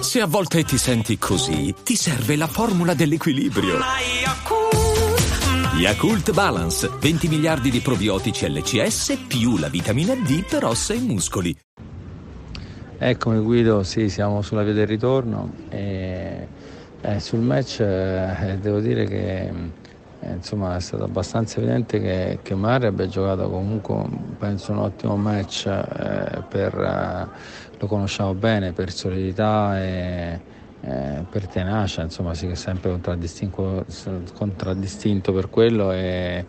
Se a volte ti senti così, ti serve la formula dell'equilibrio. Yakult Balance, 20 miliardi di probiotici LCS più la vitamina D per ossa e muscoli. Eccomi Guido, sì, siamo sulla via del ritorno e eh, sul match eh, devo dire che insomma, è stato abbastanza evidente che, che Mari abbia giocato comunque penso un ottimo match eh, per, eh, lo conosciamo bene per solidità e eh, per tenacia, insomma si è sempre contraddistinto, contraddistinto per quello e,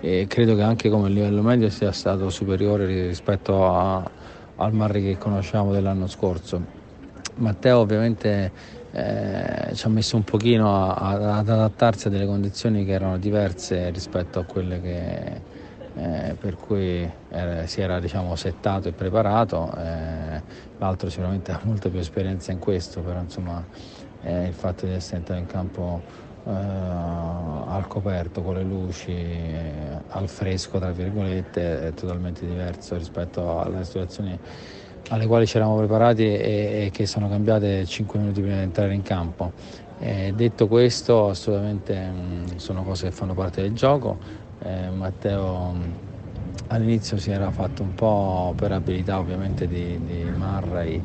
e, credo che anche come livello medio sia stato superiore rispetto a, al Marri che conosciamo dell'anno scorso. Matteo ovviamente eh, ci ha messo un pochino a, a, ad adattarsi a delle condizioni che erano diverse rispetto a quelle che, eh, per cui era, si era diciamo, settato e preparato, eh, l'altro sicuramente ha molta più esperienza in questo, però insomma, eh, il fatto di essere entrato in campo eh, al coperto con le luci, eh, al fresco tra virgolette, è totalmente diverso rispetto alle situazioni alle quali ci eravamo preparati e, e che sono cambiate 5 minuti prima di entrare in campo. Eh, detto questo, assolutamente mh, sono cose che fanno parte del gioco. Eh, Matteo mh, all'inizio si era fatto un po' per abilità ovviamente di, di Marray,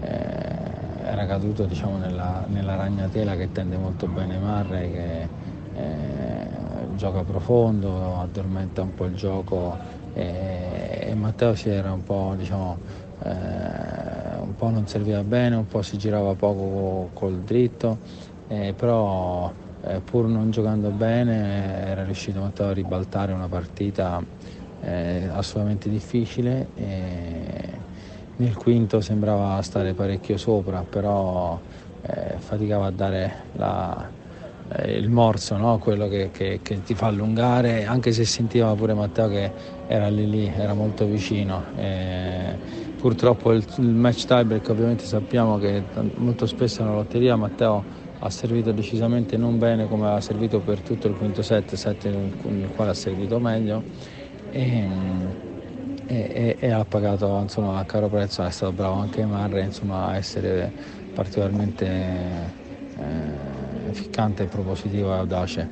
eh, era caduto diciamo, nella, nella, ragnatela che tende molto bene Marray, che eh, gioca profondo, addormenta un po' il gioco e, e Matteo si era un po' diciamo, eh, un po' non serviva bene, un po' si girava poco col dritto, eh, però eh, pur non giocando bene era riuscito a ribaltare una partita eh, assolutamente difficile. nel quinto sembrava stare parecchio sopra, però eh, faticava a dare la, eh, il morso, no? quello che, che, che, ti fa allungare, anche se sentiva pure Matteo che era lì lì, era molto vicino. Eh, purtroppo il, il match tiebreak ovviamente sappiamo che molto spesso è una lotteria, Matteo ha servito decisamente non bene come ha servito per tutto il quinto set, set nel quale ha servito meglio e, e, e ha pagato insomma, a caro prezzo, è stato bravo anche Marre insomma, a essere particolarmente eh, ficcante, propositivo e audace.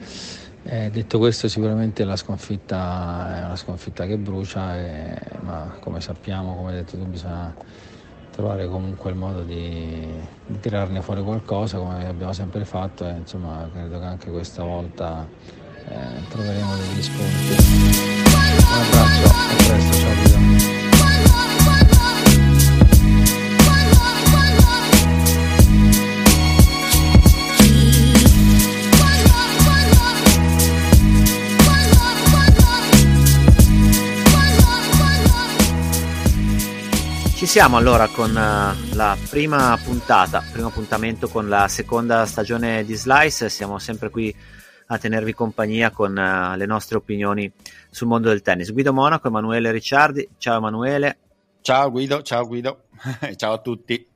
Eh, detto questo sicuramente la sconfitta è una sconfitta che brucia, e, ma come sappiamo, come hai detto tu, bisogna trovare comunque il modo di, di tirarne fuori qualcosa come abbiamo sempre fatto e insomma credo che anche questa volta eh, troveremo degli spunti. Un abbraccio, a presto, ciao Siamo allora con uh, la prima puntata, primo appuntamento con la seconda stagione di Slice. Siamo sempre qui a tenervi compagnia con uh, le nostre opinioni sul mondo del tennis. Guido Monaco, Emanuele Ricciardi. Ciao Emanuele. Ciao Guido, ciao Guido. ciao a tutti.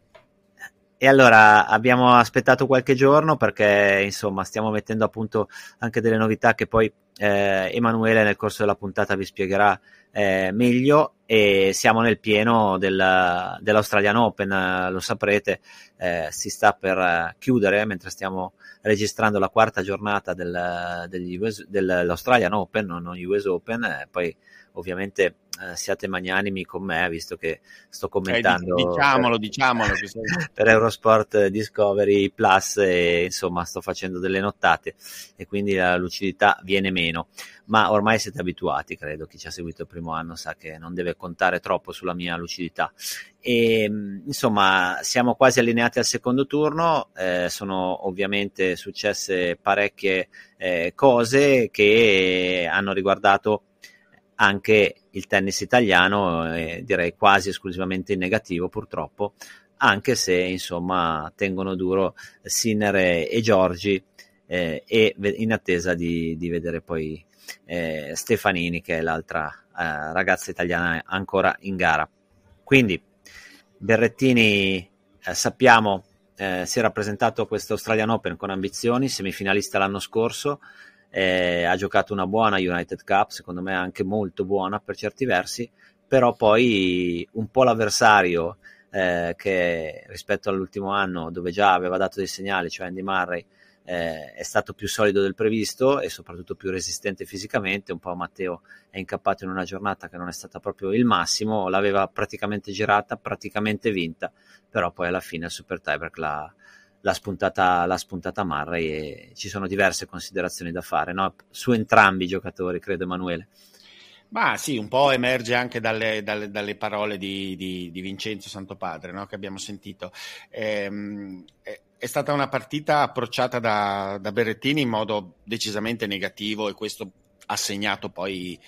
E allora abbiamo aspettato qualche giorno perché insomma stiamo mettendo a punto anche delle novità che poi eh, Emanuele nel corso della puntata vi spiegherà eh, meglio e siamo nel pieno del, dell'Australian Open, lo saprete, eh, si sta per chiudere mentre stiamo registrando la quarta giornata del, US, dell'Australian Open, non US Open, poi ovviamente eh, siate magnanimi con me, visto che sto commentando. Eh, diciamolo, per, diciamolo. per Eurosport Discovery Plus e insomma sto facendo delle nottate e quindi la lucidità viene meno. Ma ormai siete abituati, credo, chi ci ha seguito il primo anno sa che non deve contare troppo sulla mia lucidità. E insomma, siamo quasi allineati al secondo turno, eh, sono ovviamente successe parecchie eh, cose che hanno riguardato anche il tennis italiano, eh, direi quasi esclusivamente in negativo purtroppo, anche se insomma tengono duro Sinner e Giorgi eh, e in attesa di, di vedere poi eh, Stefanini che è l'altra eh, ragazza italiana ancora in gara. Quindi Berrettini eh, sappiamo eh, si è rappresentato a questo Australian Open con ambizioni, semifinalista l'anno scorso, eh, ha giocato una buona United Cup, secondo me anche molto buona per certi versi, però poi un po' l'avversario eh, che rispetto all'ultimo anno dove già aveva dato dei segnali, cioè Andy Murray, eh, è stato più solido del previsto e soprattutto più resistente fisicamente. Un po' Matteo è incappato in una giornata che non è stata proprio il massimo, l'aveva praticamente girata, praticamente vinta, però poi alla fine il super tiebreak l'ha, l'ha spuntata, l'ha spuntata Murray e ci sono diverse considerazioni da fare no? su entrambi i giocatori, credo Emanuele. Ma sì, un po' emerge anche dalle, dalle, dalle parole di, di, di, Vincenzo Santopadre no? che abbiamo sentito. Ehm, è, è, stata una partita approcciata da, da, Berrettini in modo decisamente negativo e questo ha segnato poi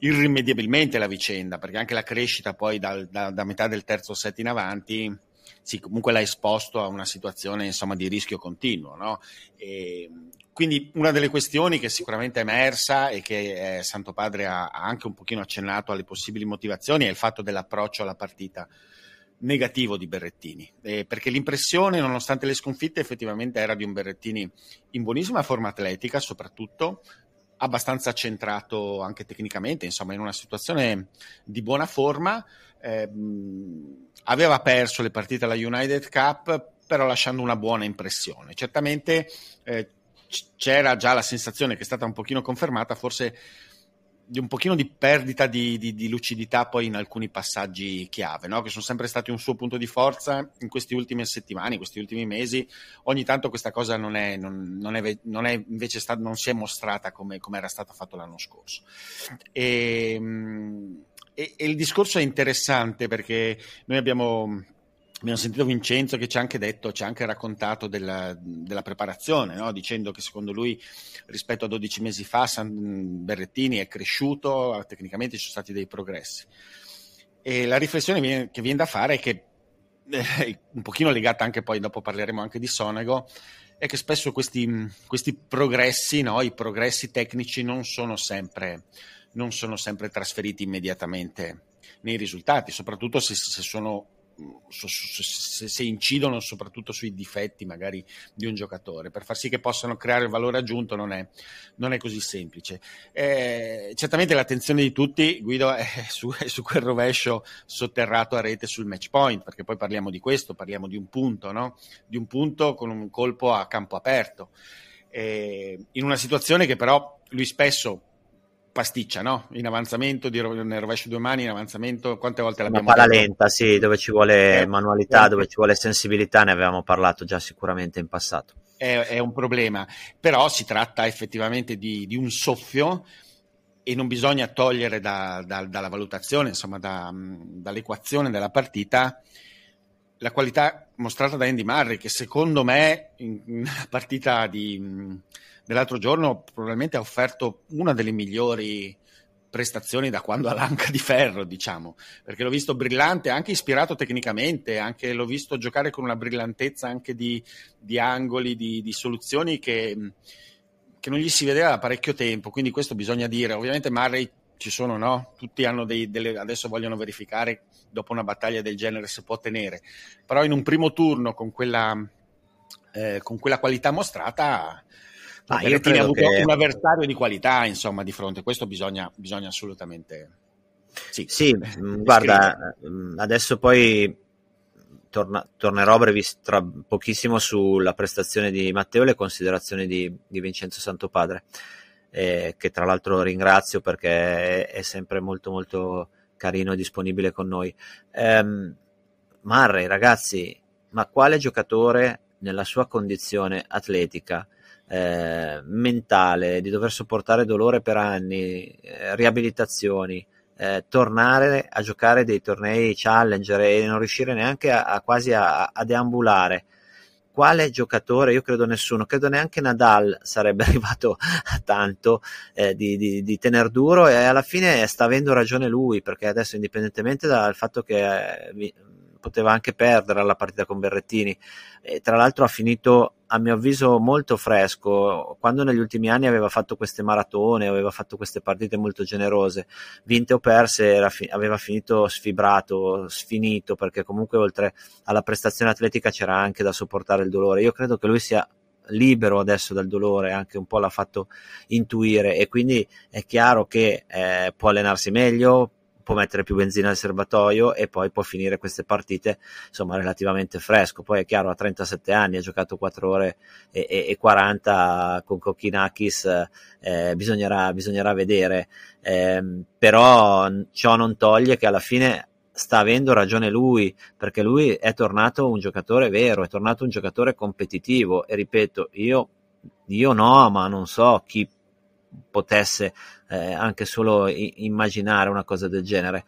irrimediabilmente la vicenda, perché anche la crescita poi dal, da, da, metà del terzo set in avanti sì, comunque l'ha esposto a una situazione insomma, di rischio continuo. No? E, quindi una delle questioni che sicuramente è emersa e che eh, Santo Padre ha, ha, anche un pochino accennato alle possibili motivazioni è il fatto dell'approccio alla partita negativo di Berrettini, eh, perché l'impressione, nonostante le sconfitte, effettivamente era di un Berrettini in buonissima forma atletica, soprattutto abbastanza centrato anche tecnicamente, insomma, in una situazione di buona forma. Eh, aveva perso le partite alla United Cup, però lasciando una buona impressione. Certamente eh, c'era già la sensazione che è stata un pochino confermata, forse di un pochino di perdita di, di, di lucidità poi in alcuni passaggi chiave, no? che sono sempre stati un suo punto di forza in queste ultime settimane, in questi ultimi mesi. Ogni tanto questa cosa non, è, non, non, è, non è invece stata, non si è mostrata come, come, era stato fatto l'anno scorso. E, e, e il discorso è interessante perché noi abbiamo Abbiamo sentito Vincenzo che ci ha anche detto, ci ha anche raccontato della, della preparazione, no? dicendo che secondo lui rispetto a 12 mesi fa San Berrettini è cresciuto, tecnicamente ci sono stati dei progressi. E la riflessione che viene da fare è che, eh, un pochino legata anche poi, dopo parleremo anche di Sonego, è che spesso questi, questi progressi, no? i progressi tecnici non sono, sempre, non sono sempre trasferiti immediatamente nei risultati, soprattutto se, se sono se, se, incidono soprattutto sui difetti magari di un giocatore, per far sì che possano creare valore aggiunto non è, non è così semplice. Eh, certamente l'attenzione di tutti, Guido, è su, è su, quel rovescio sotterrato a rete sul match point, perché poi parliamo di questo, parliamo di un punto, no? di un punto con un colpo a campo aperto. Eh, in una situazione che però lui spesso pasticcia, no? In avanzamento, di nel rovescio due mani, in avanzamento, quante volte l'abbiamo Una palla lenta, sì, dove ci vuole eh, manualità, dove ci vuole sensibilità, ne avevamo parlato già sicuramente in passato. È, è un problema, però si tratta effettivamente di, di un soffio e non bisogna togliere da, da, dalla valutazione, insomma, da, dall'equazione della partita la qualità mostrata da Andy Murray, che secondo me in una partita di dell'altro giorno probabilmente ha offerto una delle migliori prestazioni da quando ha l'anca di ferro, diciamo, perché l'ho visto brillante, anche ispirato tecnicamente, anche l'ho visto giocare con una brillantezza anche di, di angoli, di, di soluzioni che, che, non gli si vedeva da parecchio tempo, quindi questo bisogna dire. Ovviamente Murray ci sono, no? Tutti hanno dei, delle, adesso vogliono verificare dopo una battaglia del genere se può tenere, però in un primo turno con quella, eh, con quella qualità mostrata Ah, io ha avuto che... un avversario di qualità, insomma, di fronte. Questo bisogna, bisogna assolutamente. Sì, sì mm, guarda, mm, adesso poi torna, tornerò a brevi, tra pochissimo sulla prestazione di Matteo e le considerazioni di, di Vincenzo Santopadre, eh, che tra l'altro ringrazio perché è, è, sempre molto molto carino e disponibile con noi. Um, Marre, ragazzi, ma quale giocatore nella sua condizione atletica eh, mentale, di dover sopportare dolore per anni, eh, riabilitazioni, eh, tornare a giocare dei tornei challenger e non riuscire neanche a, a quasi a, a, deambulare. Quale giocatore? Io credo nessuno, credo neanche Nadal sarebbe arrivato a tanto eh, di, di, di tener duro e alla fine sta avendo ragione lui perché adesso indipendentemente dal fatto che eh, poteva anche perdere la partita con Berrettini. E tra l'altro ha finito, a mio avviso, molto fresco. Quando negli ultimi anni aveva fatto queste maratone, aveva fatto queste partite molto generose, vinte o perse, fi- aveva finito sfibrato, sfinito, perché comunque oltre alla prestazione atletica c'era anche da sopportare il dolore. Io credo che lui sia libero adesso dal dolore, anche un po' l'ha fatto intuire e quindi è chiaro che eh, può allenarsi meglio, può mettere più benzina al serbatoio e poi può finire queste partite insomma relativamente fresco. Poi è chiaro, a 37 anni ha giocato 4 ore e, e, e 40 con Kokinakis, eh, bisognerà, bisognerà vedere. Eh, però ciò non toglie che alla fine sta avendo ragione lui, perché lui è tornato un giocatore vero, è tornato un giocatore competitivo e ripeto, io, io no, ma non so chi potesse eh, anche solo i- immaginare una cosa del genere.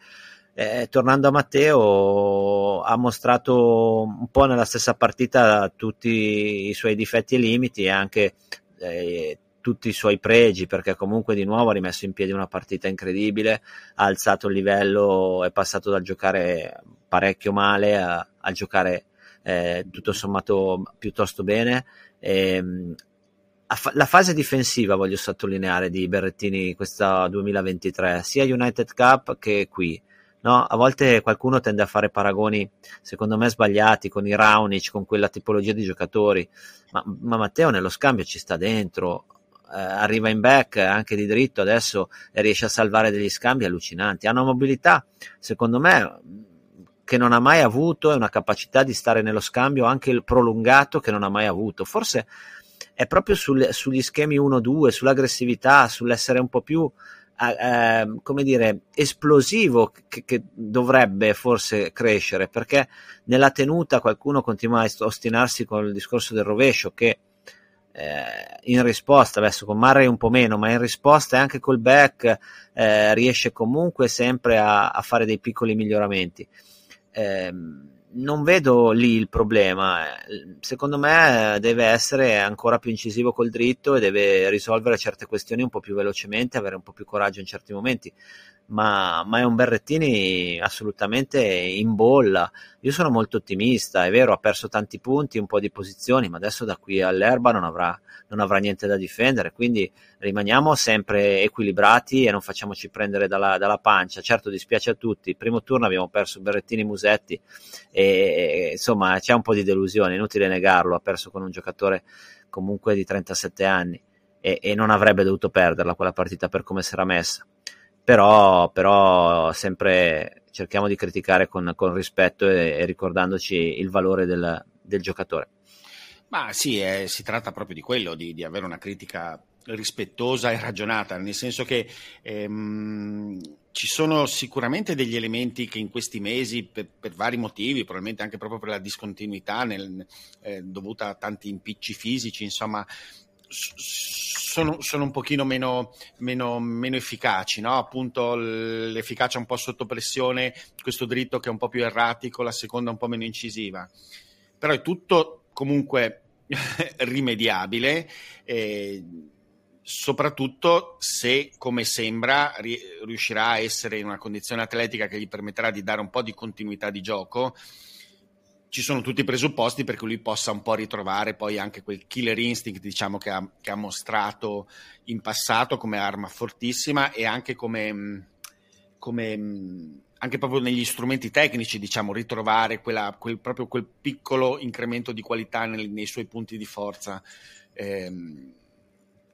Eh, tornando a Matteo, ha mostrato un po' nella stessa partita tutti i suoi difetti e limiti e anche eh, tutti i suoi pregi, perché comunque di nuovo ha rimesso in piedi una partita incredibile, ha alzato il livello, è passato dal giocare parecchio male a, a giocare eh, tutto sommato piuttosto bene. E, ehm, la fase difensiva voglio sottolineare di Berrettini questa 2023, sia United Cup che qui. No, a volte qualcuno tende a fare paragoni, secondo me sbagliati, con i Raunic, con quella tipologia di giocatori, ma, ma Matteo nello scambio ci sta dentro, eh, arriva in back anche di dritto adesso e riesce a salvare degli scambi allucinanti. Ha una mobilità, secondo me, che non ha mai avuto e una capacità di stare nello scambio anche il prolungato che non ha mai avuto. Forse è proprio sul, sugli schemi 1-2, sull'aggressività, sull'essere un po' più eh, come dire, esplosivo che, che, dovrebbe forse crescere, perché nella tenuta qualcuno continua a ostinarsi con il discorso del rovescio che eh, in risposta, adesso con Murray un po' meno, ma in risposta e anche col back eh, riesce comunque sempre a, a, fare dei piccoli miglioramenti. Eh, non vedo lì il problema. Secondo me deve essere ancora più incisivo col dritto e deve risolvere certe questioni un po' più velocemente, avere un po' più coraggio in certi momenti ma, ma, è un Berrettini assolutamente in bolla. Io sono molto ottimista, è vero, ha perso tanti punti, un po' di posizioni, ma adesso da qui all'erba non avrà, non avrà niente da difendere, quindi rimaniamo sempre equilibrati e non facciamoci prendere dalla, dalla pancia. Certo dispiace a tutti, il primo turno abbiamo perso Berrettini Musetti e, insomma c'è un po' di delusione, inutile negarlo, ha perso con un giocatore comunque di 37 anni e, e non avrebbe dovuto perderla quella partita per come si era messa però, però sempre cerchiamo di criticare con, con rispetto e, e, ricordandoci il valore del, del giocatore. Ma sì, eh, si tratta proprio di quello, di, di, avere una critica rispettosa e ragionata, nel senso che ehm, ci sono sicuramente degli elementi che in questi mesi, per, per vari motivi, probabilmente anche proprio per la discontinuità nel, eh, dovuta a tanti impicci fisici, insomma, sono, sono, un pochino meno, meno, meno efficaci, no? appunto l'efficacia un po' sotto pressione, questo dritto che è un po' più erratico, la seconda un po' meno incisiva, però è tutto comunque rimediabile, eh, soprattutto se, come sembra, riuscirà a essere in una condizione atletica che gli permetterà di dare un po' di continuità di gioco ci sono tutti i presupposti perché lui possa un po' ritrovare poi anche quel killer instinct diciamo, che, ha, che ha mostrato in passato come arma fortissima e anche come, come anche proprio negli strumenti tecnici, diciamo, ritrovare quella, quel, proprio quel piccolo incremento di qualità nel, nei suoi punti di forza ehm,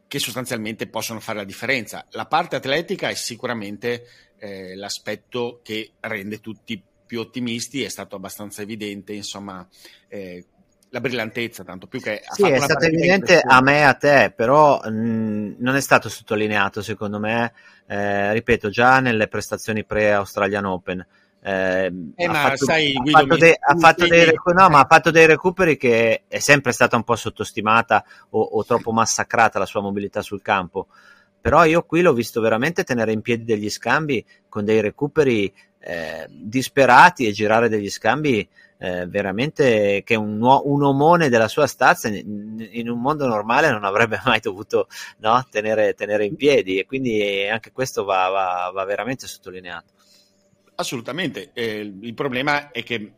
che sostanzialmente possono fare la differenza. La parte atletica è sicuramente eh, l'aspetto che rende tutti più ottimisti è stato abbastanza evidente, insomma, eh, la brillantezza, tanto più che... Sì, è stato evidente a me e a te, però mh, non è stato sottolineato, secondo me, eh, ripeto, già nelle prestazioni pre-Australian Open. Eh, eh, ha, fatto, sai, ha, fatto de, ha, fatto dei, no, ma ha fatto dei recuperi che è sempre stata un po' sottostimata o, o troppo massacrata la sua mobilità sul campo però io qui l'ho visto veramente tenere in piedi degli scambi con dei recuperi eh, disperati e girare degli scambi eh, veramente che un, un, omone della sua stazza in, in, un mondo normale non avrebbe mai dovuto no, tenere, tenere, in piedi e quindi anche questo va, va, va veramente sottolineato. Assolutamente, eh, il problema è che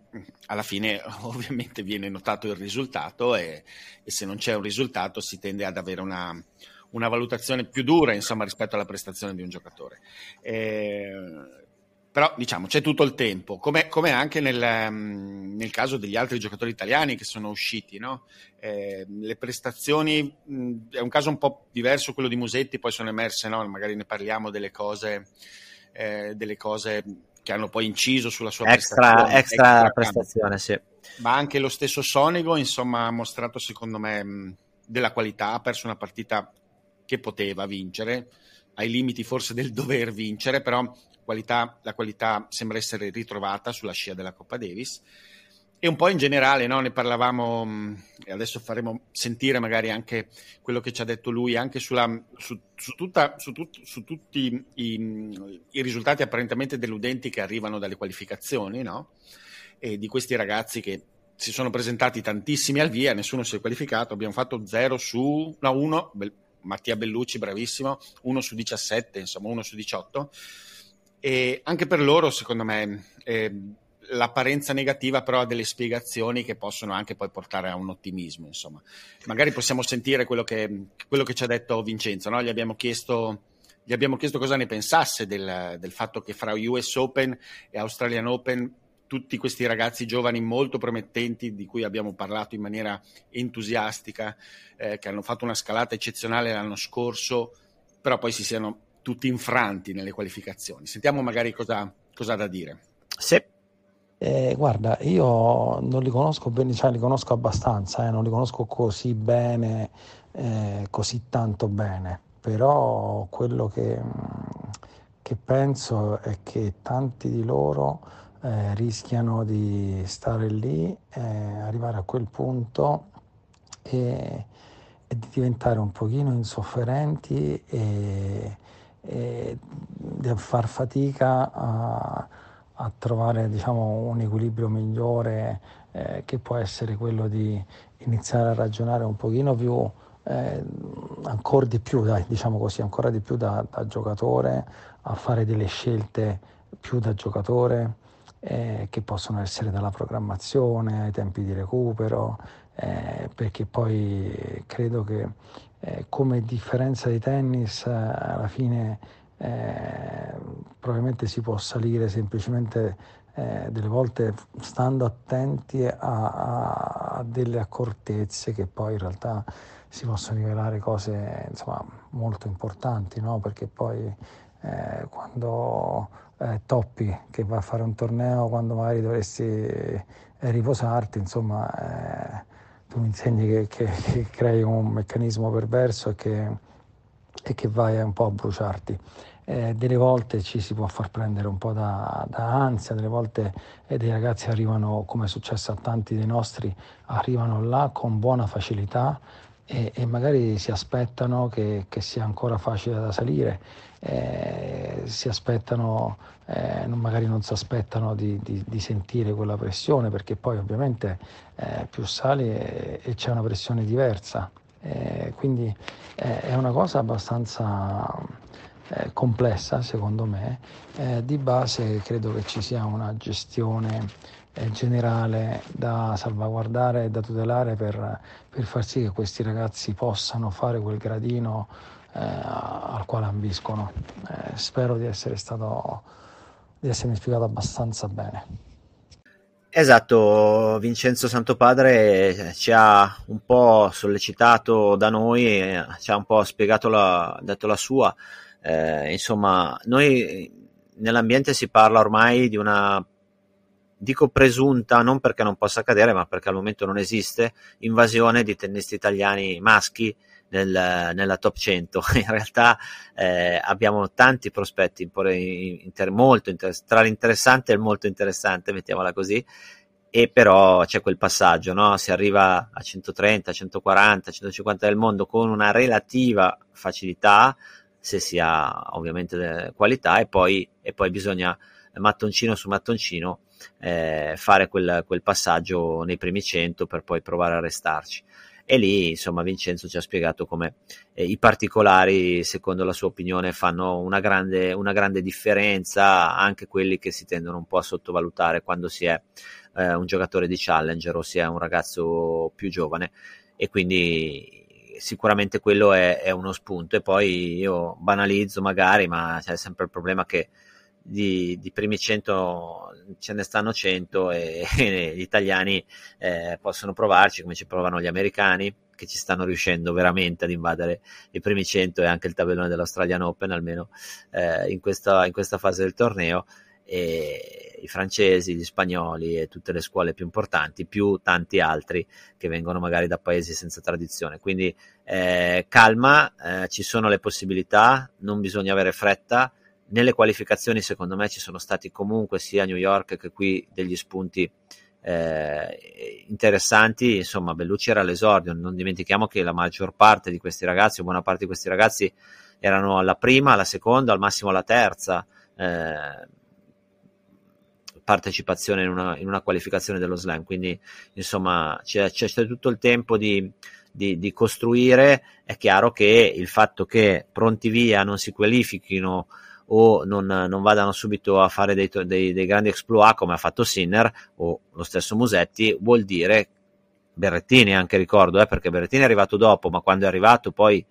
alla fine ovviamente viene notato il risultato e, e, se non c'è un risultato si tende ad avere una, una valutazione più dura insomma, rispetto alla prestazione di un giocatore. Eh, però diciamo c'è tutto il tempo, come, come anche nel, um, nel, caso degli altri giocatori italiani che sono usciti. No? Eh, le prestazioni, mh, è un caso un po' diverso quello di Musetti, poi sono emerse, no? magari ne parliamo delle cose eh, delle cose che hanno poi inciso sulla sua extra, prestazione. Extra, extra prestazione, sì. Ma anche lo stesso Sonego, insomma, ha mostrato secondo me mh, della qualità, ha perso una partita che poteva vincere, ai limiti forse del dover vincere, però qualità, la qualità sembra essere ritrovata sulla scia della Coppa Davis e un po' in generale, no? ne parlavamo mm, e adesso faremo sentire magari anche quello che ci ha detto lui, anche sulla, su, su, tutta, su, tut, su tutti i, i, risultati apparentemente deludenti che arrivano dalle qualificazioni, no? e di questi ragazzi che si sono presentati tantissimi al via, nessuno si è qualificato, abbiamo fatto 0 su no, 1, Mattia Bellucci bravissimo, 1 su 17, insomma 1 su 18, e anche per loro secondo me... Eh, l'apparenza negativa però ha delle spiegazioni che possono anche poi portare a un ottimismo, insomma. Magari possiamo sentire quello che, quello che ci ha detto Vincenzo, no? Gli abbiamo chiesto gli abbiamo chiesto cosa ne pensasse del, del, fatto che fra US Open e Australian Open tutti questi ragazzi giovani molto promettenti di cui abbiamo parlato in maniera entusiastica, eh, che hanno fatto una scalata eccezionale l'anno scorso, però poi si siano tutti infranti nelle qualificazioni. Sentiamo magari cosa, cosa ha da dire. Sì. Eh, guarda, io non li conosco bene, cioè li conosco abbastanza, eh, non li conosco così bene, eh, così tanto bene, però quello che, che, penso è che tanti di loro eh, rischiano di stare lì, eh, arrivare a quel punto e, e, di diventare un pochino insofferenti e, e di far fatica a a trovare diciamo, un equilibrio migliore eh, che può essere quello di iniziare a ragionare un pochino più, eh, ancora di più, dai, diciamo così, ancora di più da, da, giocatore, a fare delle scelte più da giocatore eh, che possono essere dalla programmazione ai tempi di recupero, eh, perché poi credo che eh, come differenza di tennis alla fine eh, probabilmente si può salire semplicemente eh, delle volte stando attenti a, a, a, delle accortezze che poi in realtà si possono rivelare cose insomma, molto importanti, no? perché poi eh, quando eh, toppi che vai a fare un torneo, quando magari dovresti eh, riposarti, insomma, eh, tu mi insegni che, che, che, crei un meccanismo perverso e che, e che vai un po' a bruciarti. Eh, delle volte ci si può far prendere un po' da, da ansia, delle volte eh, dei ragazzi arrivano, come è successo a tanti dei nostri, arrivano là con buona facilità e, e magari si aspettano che, che, sia ancora facile da salire, eh, si aspettano, eh, magari non si aspettano di, di, di, sentire quella pressione perché poi ovviamente eh, più sali e, e c'è una pressione diversa. Eh, quindi è una cosa abbastanza eh, complessa secondo me, eh, di base credo che ci sia una gestione eh, generale da salvaguardare e da tutelare per, per, far sì che questi ragazzi possano fare quel gradino eh, al quale ambiscono. Eh, spero di essere stato di essermi spiegato abbastanza bene. Esatto, Vincenzo Santopadre ci ha un po' sollecitato da noi, ci ha un po' spiegato la, detto la sua eh, insomma, noi nell'ambiente si parla ormai di una, dico presunta, non perché non possa accadere, ma perché al momento non esiste, invasione di tennisti italiani maschi nel, nella top 100. In realtà eh, abbiamo tanti prospetti inter, molto inter, tra l'interessante e il molto interessante, mettiamola così, e però c'è quel passaggio, no? si arriva a 130, 140, 150 del mondo con una relativa facilità, se si ha ovviamente qualità e poi, e poi bisogna mattoncino su mattoncino eh, fare quel, quel, passaggio nei primi 100 per poi provare a restarci. E lì, insomma, Vincenzo ci ha spiegato come eh, i particolari, secondo la sua opinione, fanno una grande, una grande, differenza, anche quelli che si tendono un po' a sottovalutare quando si è eh, un giocatore di challenger o si è un ragazzo più giovane. E quindi sicuramente quello è, è, uno spunto e poi io banalizzo magari, ma c'è sempre il problema che di, di primi 100 ce ne stanno 100 e, e gli italiani eh, possono provarci come ci provano gli americani che ci stanno riuscendo veramente ad invadere i primi 100 e anche il tabellone dell'Australian Open, almeno eh, in, questa, in questa fase del torneo. E i francesi, gli spagnoli e tutte le scuole più importanti, più tanti altri che vengono magari da paesi senza tradizione. Quindi eh, calma, eh, ci sono le possibilità, non bisogna avere fretta. Nelle qualificazioni, secondo me, ci sono stati comunque sia a New York che qui degli spunti eh, interessanti. Insomma, Bellucci era all'esordio. Non dimentichiamo che la maggior parte di questi ragazzi, o buona parte di questi ragazzi, erano alla prima, alla seconda, al massimo alla terza. Eh, partecipazione in una, in una, qualificazione dello slam. Quindi, insomma, c'è, c'è tutto il tempo di, di, di, costruire. È chiaro che il fatto che pronti via non si qualifichino o non, non vadano subito a fare dei, dei, dei, grandi exploit come ha fatto Sinner o lo stesso Musetti vuol dire Berrettini anche ricordo eh, perché Berrettini è arrivato dopo ma quando è arrivato poi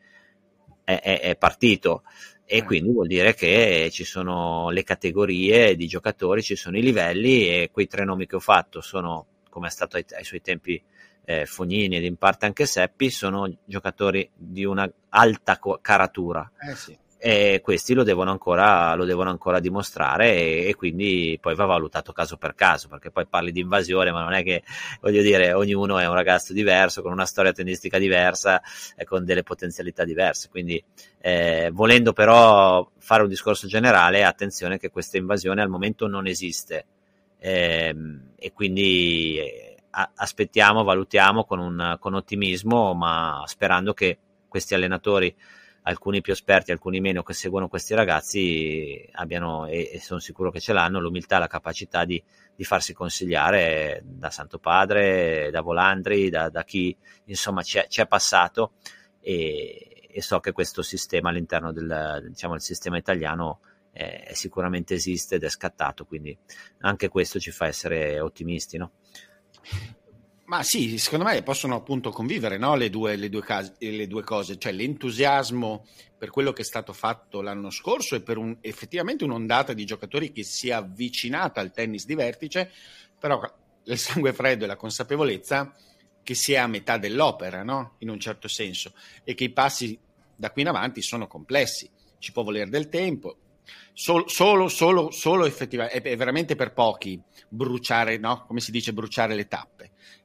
è, è, è partito e eh. quindi vuol dire che ci sono le categorie di giocatori, ci sono i livelli e quei tre nomi che ho fatto sono, come è stato ai, ai suoi tempi eh, Fognini ed in parte anche Seppi, sono giocatori di una alta caratura. Eh sì e questi lo devono ancora, lo devono ancora dimostrare e, e, quindi poi va valutato caso per caso perché poi parli di invasione ma non è che voglio dire ognuno è un ragazzo diverso con una storia tennistica diversa e con delle potenzialità diverse. Quindi eh, volendo però fare un discorso generale attenzione che questa invasione al momento non esiste. Eh, e quindi eh, aspettiamo, valutiamo con, un, con ottimismo ma sperando che questi allenatori alcuni più esperti, alcuni meno che seguono questi ragazzi abbiano, e, e sono sicuro che ce l'hanno, l'umiltà e la capacità di, di, farsi consigliare da Santo Padre, da Volandri, da, da chi insomma ci è, passato e, e, so che questo sistema all'interno del, diciamo, sistema italiano eh, sicuramente esiste ed è scattato, quindi anche questo ci fa essere ottimisti. No? Ma sì, secondo me possono appunto convivere no? le, due, le, due case, le, due, cose, cioè l'entusiasmo per quello che è stato fatto l'anno scorso e per un, effettivamente un'ondata di giocatori che si è avvicinata al tennis di vertice, però il sangue freddo e la consapevolezza che si è a metà dell'opera, no? in un certo senso, e che i passi da qui in avanti sono complessi, ci può volere del tempo, Solo, solo, solo, solo effettivamente, è veramente per pochi bruciare, no? come si dice, bruciare le tappe.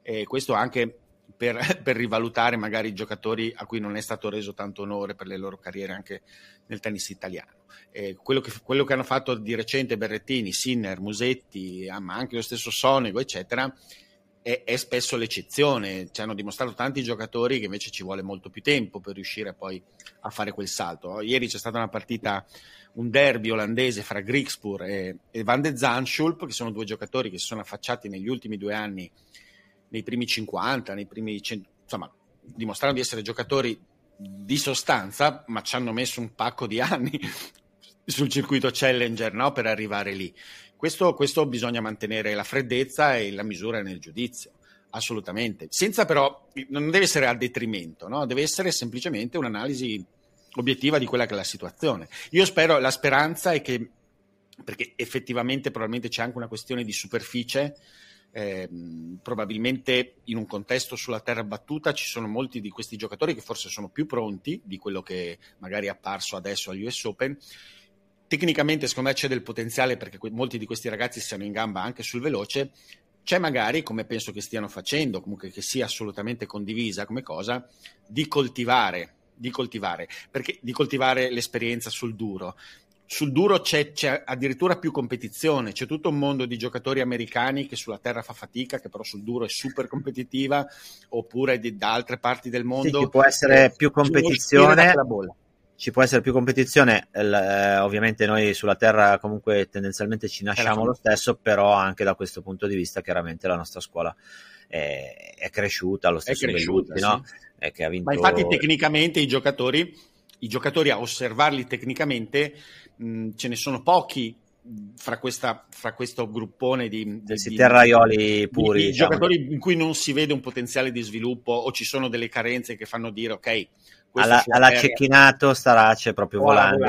E questo anche per, per, rivalutare magari i giocatori a cui non è stato reso tanto onore per le loro carriere anche nel tennis italiano. Quello che, quello, che, hanno fatto di recente Berrettini, Sinner, Musetti, ah, ma anche lo stesso Sonego, eccetera, è, è, spesso l'eccezione. Ci hanno dimostrato tanti giocatori che invece ci vuole molto più tempo per riuscire poi a fare quel salto. Ieri c'è stata una partita un derby olandese fra Grigspur e, e Van de Zandschulp, che sono due giocatori che si sono affacciati negli ultimi due anni, nei primi 50, nei primi 100, insomma, dimostrano di essere giocatori di sostanza, ma ci hanno messo un pacco di anni sul circuito Challenger no? per arrivare lì. Questo, questo bisogna mantenere la freddezza e la misura nel giudizio assolutamente, senza però, non deve essere a detrimento, no? deve essere semplicemente un'analisi obiettiva di quella che è la situazione. Io spero, la speranza è che, perché effettivamente probabilmente c'è anche una questione di superficie, eh, probabilmente in un contesto sulla terra battuta ci sono molti di questi giocatori che forse sono più pronti di quello che magari è apparso adesso agli US Open. Tecnicamente secondo me c'è del potenziale perché molti di questi ragazzi siano in gamba anche sul veloce, c'è magari, come penso che stiano facendo, comunque che sia assolutamente condivisa come cosa, di coltivare di coltivare, perché di coltivare l'esperienza sul duro. Sul duro c'è, c'è, addirittura più competizione, c'è tutto un mondo di giocatori americani che sulla terra fa fatica, che però sul duro è super competitiva, oppure di, da altre parti del mondo. Sì, ci può essere più competizione. Ci può essere più competizione, eh, ovviamente noi sulla terra comunque tendenzialmente ci nasciamo lo stesso, però anche da questo punto di vista chiaramente la nostra scuola è, è cresciuta, lo stesso è cresciuta, Belluti, sì. no? eh, che ha vinto... Ma infatti tecnicamente i giocatori, i giocatori a osservarli tecnicamente mh, ce ne sono pochi fra, questa, fra questo gruppone di, di, di terraioli puri, di, diciamo. giocatori in cui non si vede un potenziale di sviluppo o ci sono delle carenze che fanno dire ok, alla, alla cecchinato Starace proprio volando,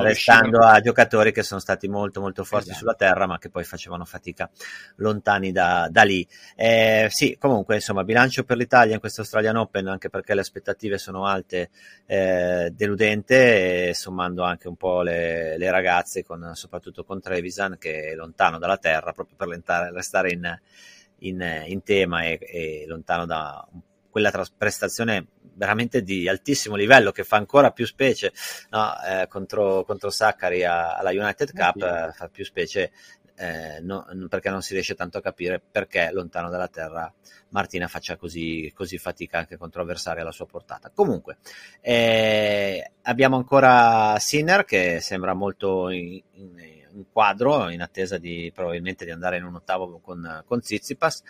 restando a giocatori che sono stati molto molto forti esatto. sulla terra ma che poi facevano fatica lontani da, da lì eh, sì comunque insomma bilancio per l'Italia in questo Australian Open anche perché le aspettative sono alte eh, deludente e sommando anche un po' le, le ragazze con, soprattutto con Trevisan che è lontano dalla terra proprio per restare in, in, in tema e, e lontano da quella prestazione veramente di altissimo livello che fa ancora più specie no, eh, contro, contro Saccari alla United Cup, eh, fa più specie eh, no, perché non si riesce tanto a capire perché lontano dalla terra Martina faccia così, così fatica anche contro avversari alla sua portata. Comunque, eh, abbiamo ancora Sinner che sembra molto in, in, in, quadro, in attesa di probabilmente di andare in un ottavo con, con Zizipas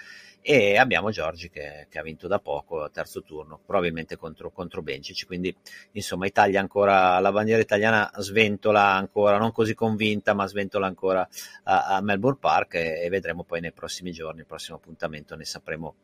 e abbiamo Giorgi che, che, ha vinto da poco, terzo turno, probabilmente contro, contro Bencic, quindi insomma Italia ancora, la bandiera italiana sventola ancora, non così convinta, ma sventola ancora a, a Melbourne Park e, e, vedremo poi nei prossimi giorni, il prossimo appuntamento ne sapremo,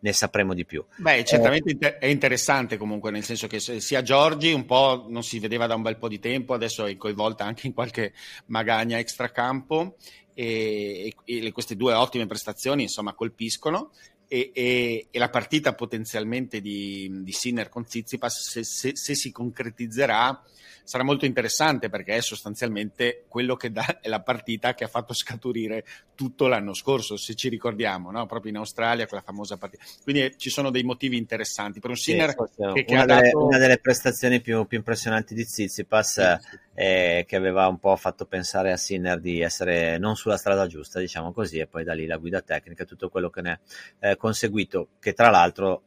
ne sapremo di più. Beh, certamente eh, è interessante comunque, nel senso che sia Giorgi un po' non si vedeva da un bel po' di tempo, adesso è coinvolta anche in qualche magagna extracampo e, e, queste due ottime prestazioni insomma colpiscono e, e, e la partita potenzialmente di, di Sinner con Zizipas se, se, se si concretizzerà sarà molto interessante perché è sostanzialmente quello che dà, è la partita che ha fatto scaturire tutto l'anno scorso, se ci ricordiamo, no? proprio in Australia, quella famosa partita. Quindi eh, ci sono dei motivi interessanti. Per un Sinner sì, che, che una, delle, dato... una, delle, prestazioni più, più impressionanti di Zizipas sì, sì. Eh, che aveva un po' fatto pensare a Sinner di essere non sulla strada giusta, diciamo così, e poi da lì la guida tecnica, tutto quello che ne è eh, conseguito, che tra l'altro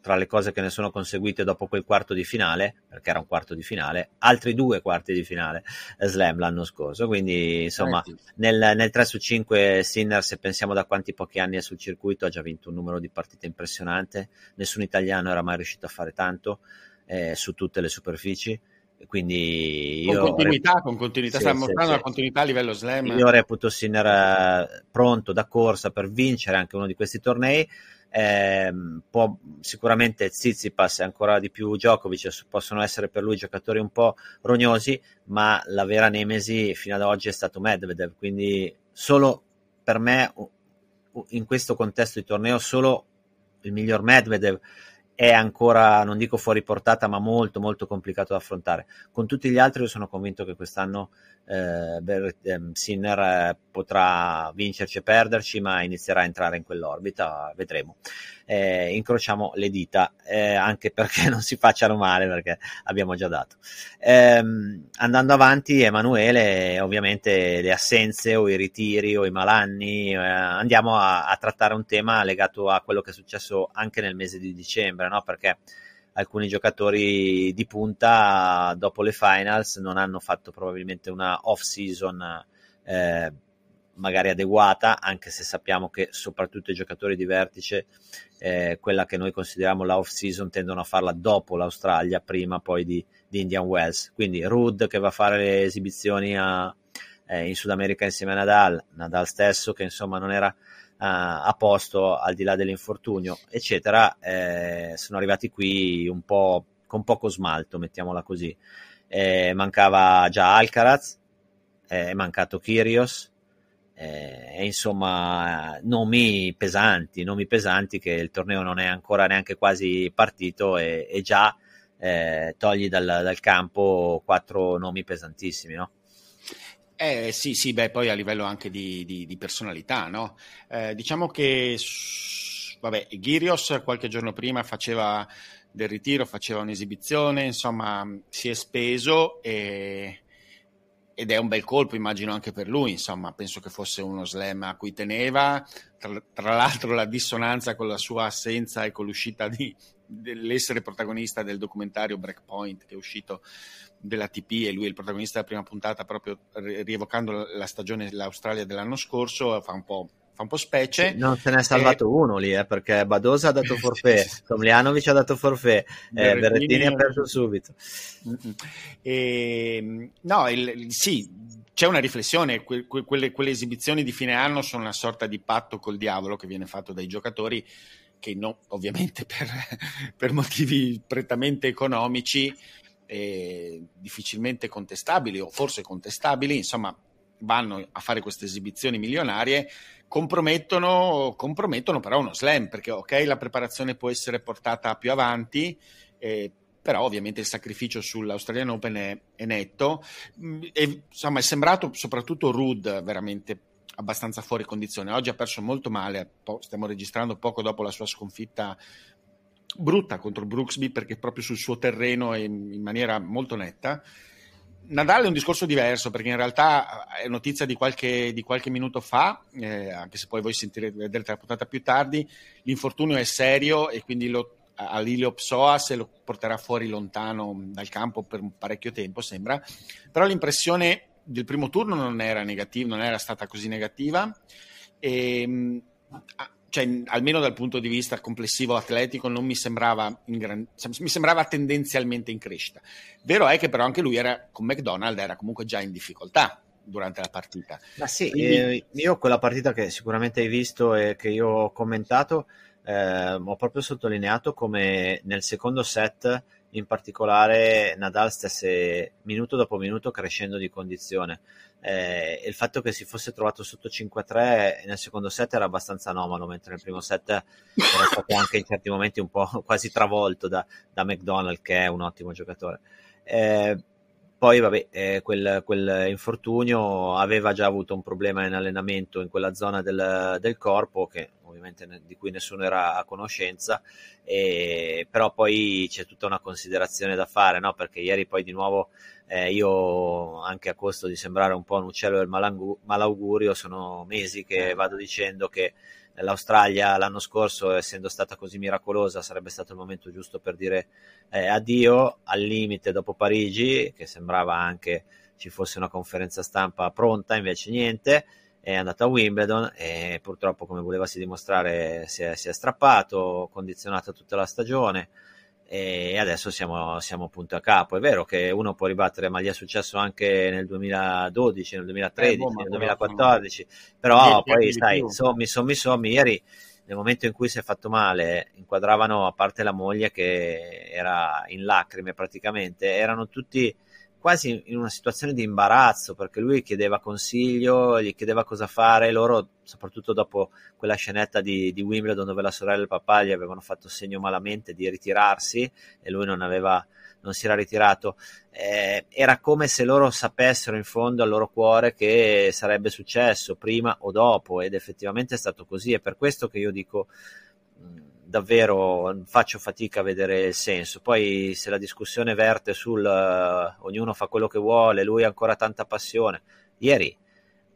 tra le cose che ne sono conseguite dopo quel quarto di finale, perché era un quarto di finale, altri due quarti di finale slam l'anno scorso. Quindi, insomma, eh nel, nel, 3 su 5 Sinner, se pensiamo da quanti pochi anni è sul circuito, ha già vinto un numero di partite impressionante. Nessun italiano era mai riuscito a fare tanto eh, su tutte le superfici. Quindi con continuità, rep- con continuità, sì, sta mostrando sì, la continuità a livello slam. Io reputo Sinner eh, pronto da corsa per vincere anche uno di questi tornei eh, può, sicuramente Zizipas e ancora di più Djokovic possono essere per lui giocatori un po' rognosi, ma la vera nemesi fino ad oggi è stato Medvedev, quindi solo per me in questo contesto di torneo solo il miglior Medvedev è ancora, non dico fuori portata, ma molto molto complicato da affrontare. Con tutti gli altri io sono convinto che quest'anno eh, ehm, Sinner eh, potrà vincerci e perderci, ma inizierà a entrare in quell'orbita, vedremo. Eh, incrociamo le dita, eh, anche perché non si facciano male, perché abbiamo già dato. Ehm, andando avanti, Emanuele, ovviamente le assenze o i ritiri o i malanni, eh, andiamo a, a, trattare un tema legato a quello che è successo anche nel mese di dicembre, no? perché alcuni giocatori di punta dopo le finals non hanno fatto probabilmente una off season eh, magari adeguata, anche se sappiamo che soprattutto i giocatori di vertice, eh, quella che noi consideriamo la off season, tendono a farla dopo l'Australia, prima poi di, di Indian Wells. Quindi Rud che va a fare le esibizioni a, eh, in Sud America insieme a Nadal, Nadal stesso che insomma non era a posto al di là dell'infortunio, eccetera, eh, sono arrivati qui un po' con poco smalto, mettiamola così. Eh, mancava già Alcaraz, è mancato Kyrios, eh, e insomma nomi pesanti, nomi pesanti che il torneo non è ancora neanche quasi partito e, e già eh, togli dal, dal campo quattro nomi pesantissimi, no? Eh sì, sì, beh, poi a livello anche di, di, di personalità, no? Eh, diciamo che, vabbè, Ghirios qualche giorno prima faceva del ritiro, faceva un'esibizione, insomma, si è speso e, ed è un bel colpo, immagino anche per lui, insomma, penso che fosse uno slam a cui teneva, tra, tra l'altro la dissonanza con la sua assenza e con l'uscita di, dell'essere protagonista del documentario Breakpoint che è uscito dell'ATP e lui è il protagonista della prima puntata proprio rievocando la stagione dell'Australia dell'anno scorso fa un po' fa un po' specie. non se n'è salvato e... uno lì, eh, perché Badosa ha dato forfè, Tomljanovic ha dato forfè, eh, Berrettini ha perso subito. E, no, il, sì, c'è una riflessione, que, que, quelle, quelle, esibizioni di fine anno sono una sorta di patto col diavolo che viene fatto dai giocatori che no, ovviamente per, per, motivi prettamente economici eh, difficilmente contestabili o forse contestabili, insomma vanno a fare queste esibizioni milionarie, compromettono, compromettono però uno slam, perché ok la preparazione può essere portata più avanti, eh, però ovviamente il sacrificio sull'Australian Open è, è netto mm, e insomma è sembrato soprattutto Rudd veramente abbastanza fuori condizione. Oggi ha perso molto male, stiamo registrando poco dopo la sua sconfitta brutta contro Brooksby perché proprio sul suo terreno e in maniera molto netta. Nadal è un discorso diverso perché in realtà è notizia di qualche, di qualche minuto fa, eh, anche se poi voi sentirete, vedrete la puntata più tardi, l'infortunio è serio e quindi lo, all'Ilio Psoas lo porterà fuori lontano dal campo per parecchio tempo, sembra. Però l'impressione del primo turno non era negativa, non era stata così negativa. E, ehm, cioè, almeno dal punto di vista complessivo atletico, non mi sembrava, gran... mi sembrava tendenzialmente in crescita. Vero è che però anche lui era, con McDonald era comunque già in difficoltà durante la partita. Ma sì, Quindi... eh, io quella partita che sicuramente hai visto e che io ho commentato, eh, ho proprio sottolineato come nel secondo set in particolare Nadal stesse minuto dopo minuto crescendo di condizione. Eh, il fatto che si fosse trovato sotto 5-3 nel secondo set era abbastanza anomalo, mentre nel primo set era stato anche in certi momenti un po' quasi travolto da, da McDonald, che è un ottimo giocatore. Eh, poi, vabbè, eh, quel, quel, infortunio aveva già avuto un problema in allenamento in quella zona del, del corpo, che ovviamente ne, di cui nessuno era a conoscenza, e, però poi c'è tutta una considerazione da fare, no? perché ieri poi di nuovo eh, io, anche a costo di sembrare un po' un uccello del malaugurio, sono mesi che vado dicendo che l'Australia l'anno scorso, essendo stata così miracolosa, sarebbe stato il momento giusto per dire eh, addio al limite dopo Parigi, che sembrava anche ci fosse una conferenza stampa pronta, invece niente. È andata a Wimbledon e purtroppo, come volevasi dimostrare, si è, si è strappato, condizionato tutta la stagione e adesso siamo, siamo punto a capo. È vero che uno può ribattere, ma gli è successo anche nel 2012, nel 2013, eh, boh, nel 2014, però poi sai, sommi, sommi, sommi, ieri nel momento in cui si è fatto male, inquadravano a parte la moglie che era in lacrime praticamente, erano tutti quasi in una situazione di imbarazzo perché lui chiedeva consiglio, gli chiedeva cosa fare, loro soprattutto dopo quella scenetta di, di Wimbledon dove la sorella e il papà gli avevano fatto segno malamente di ritirarsi e lui non aveva non si era ritirato, eh, era come se loro sapessero in fondo al loro cuore che sarebbe successo prima o dopo ed effettivamente è stato così, è per questo che io dico davvero faccio fatica a vedere il senso. Poi se la discussione verte sul uh, ognuno fa quello che vuole, lui ha ancora tanta passione. Ieri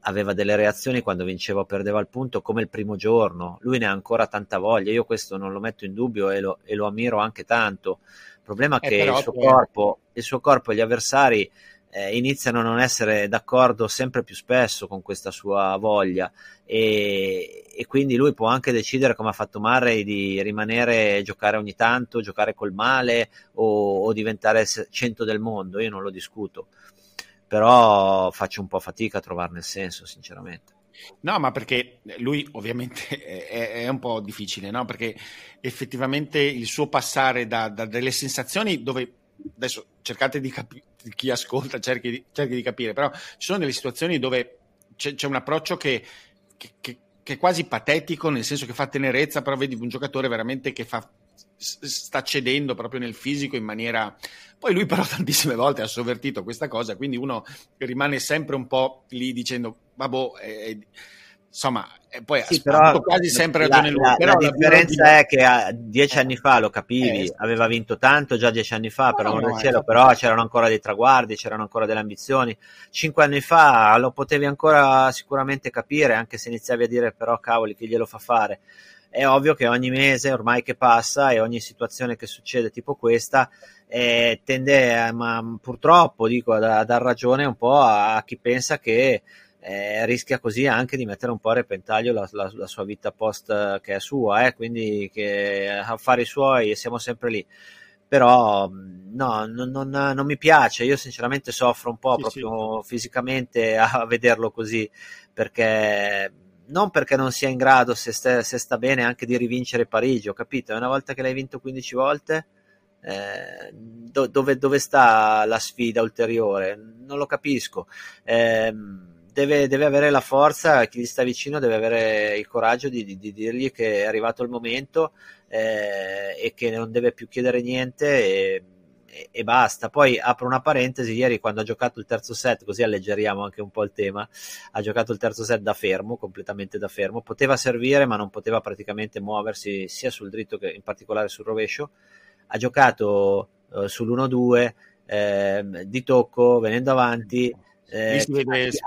aveva delle reazioni quando vinceva o perdeva il punto come il primo giorno, lui ne ha ancora tanta voglia, io questo non lo metto in dubbio e lo, e lo ammiro anche tanto. Il problema è eh, che il suo, corpo, il suo corpo e gli avversari eh, iniziano a non essere d'accordo sempre più spesso con questa sua voglia e, e, quindi lui può anche decidere come ha fatto Murray di rimanere giocare ogni tanto, giocare col male o, o diventare cento del mondo, io non lo discuto, però faccio un po' fatica a trovarne il senso sinceramente. No, ma perché lui ovviamente è, è un po' difficile, no? Perché effettivamente il suo passare da, da delle sensazioni dove adesso cercate di capire, chi ascolta cerchi di, cerchi di, capire, però ci sono delle situazioni dove c'è, c'è un approccio che, che, che, che, è quasi patetico, nel senso che fa tenerezza, però vedi un giocatore veramente che fa, sta cedendo proprio nel fisico in maniera... Poi lui però tantissime volte ha sovvertito questa cosa, quindi uno rimane sempre un po' lì dicendo, vabbè, eh, insomma, poi sì, però quasi sempre ragione lui. La, la differenza la... è che a, dieci eh. anni fa lo capivi, eh. aveva vinto tanto già dieci anni fa, no, per amore no, del cielo, però c'erano ancora dei traguardi, c'erano ancora delle ambizioni. Cinque anni fa lo potevi ancora sicuramente capire, anche se iniziavi a dire però cavoli chi glielo fa fare. È ovvio che ogni mese ormai che passa e ogni situazione che succede tipo questa eh, tende, ma purtroppo dico, a, a dar ragione un po' a, a chi pensa che eh, rischia così anche di mettere un po' a repentaglio la, la, la sua vita post che è sua, eh, quindi che affari suoi e siamo sempre lì. Però no, non, non, non, mi piace, io sinceramente soffro un po' sì, proprio sì. fisicamente a vederlo così, perché non perché non sia in grado, se, sta, se sta bene, anche di rivincere Parigi, ho capito, una volta che l'hai vinto 15 volte, eh, do, dove, dove, sta la sfida ulteriore? Non lo capisco. Eh, deve, deve, avere la forza, chi gli sta vicino deve avere il coraggio di, di, di dirgli che è arrivato il momento eh, e che non deve più chiedere niente. E, e, basta. Poi apro una parentesi, ieri quando ha giocato il terzo set, così alleggeriamo anche un po' il tema, ha giocato il terzo set da fermo, completamente da fermo, poteva servire ma non poteva praticamente muoversi sia sul dritto che in particolare sul rovescio, ha giocato eh, sull'1-2 eh, di tocco, venendo avanti. Eh,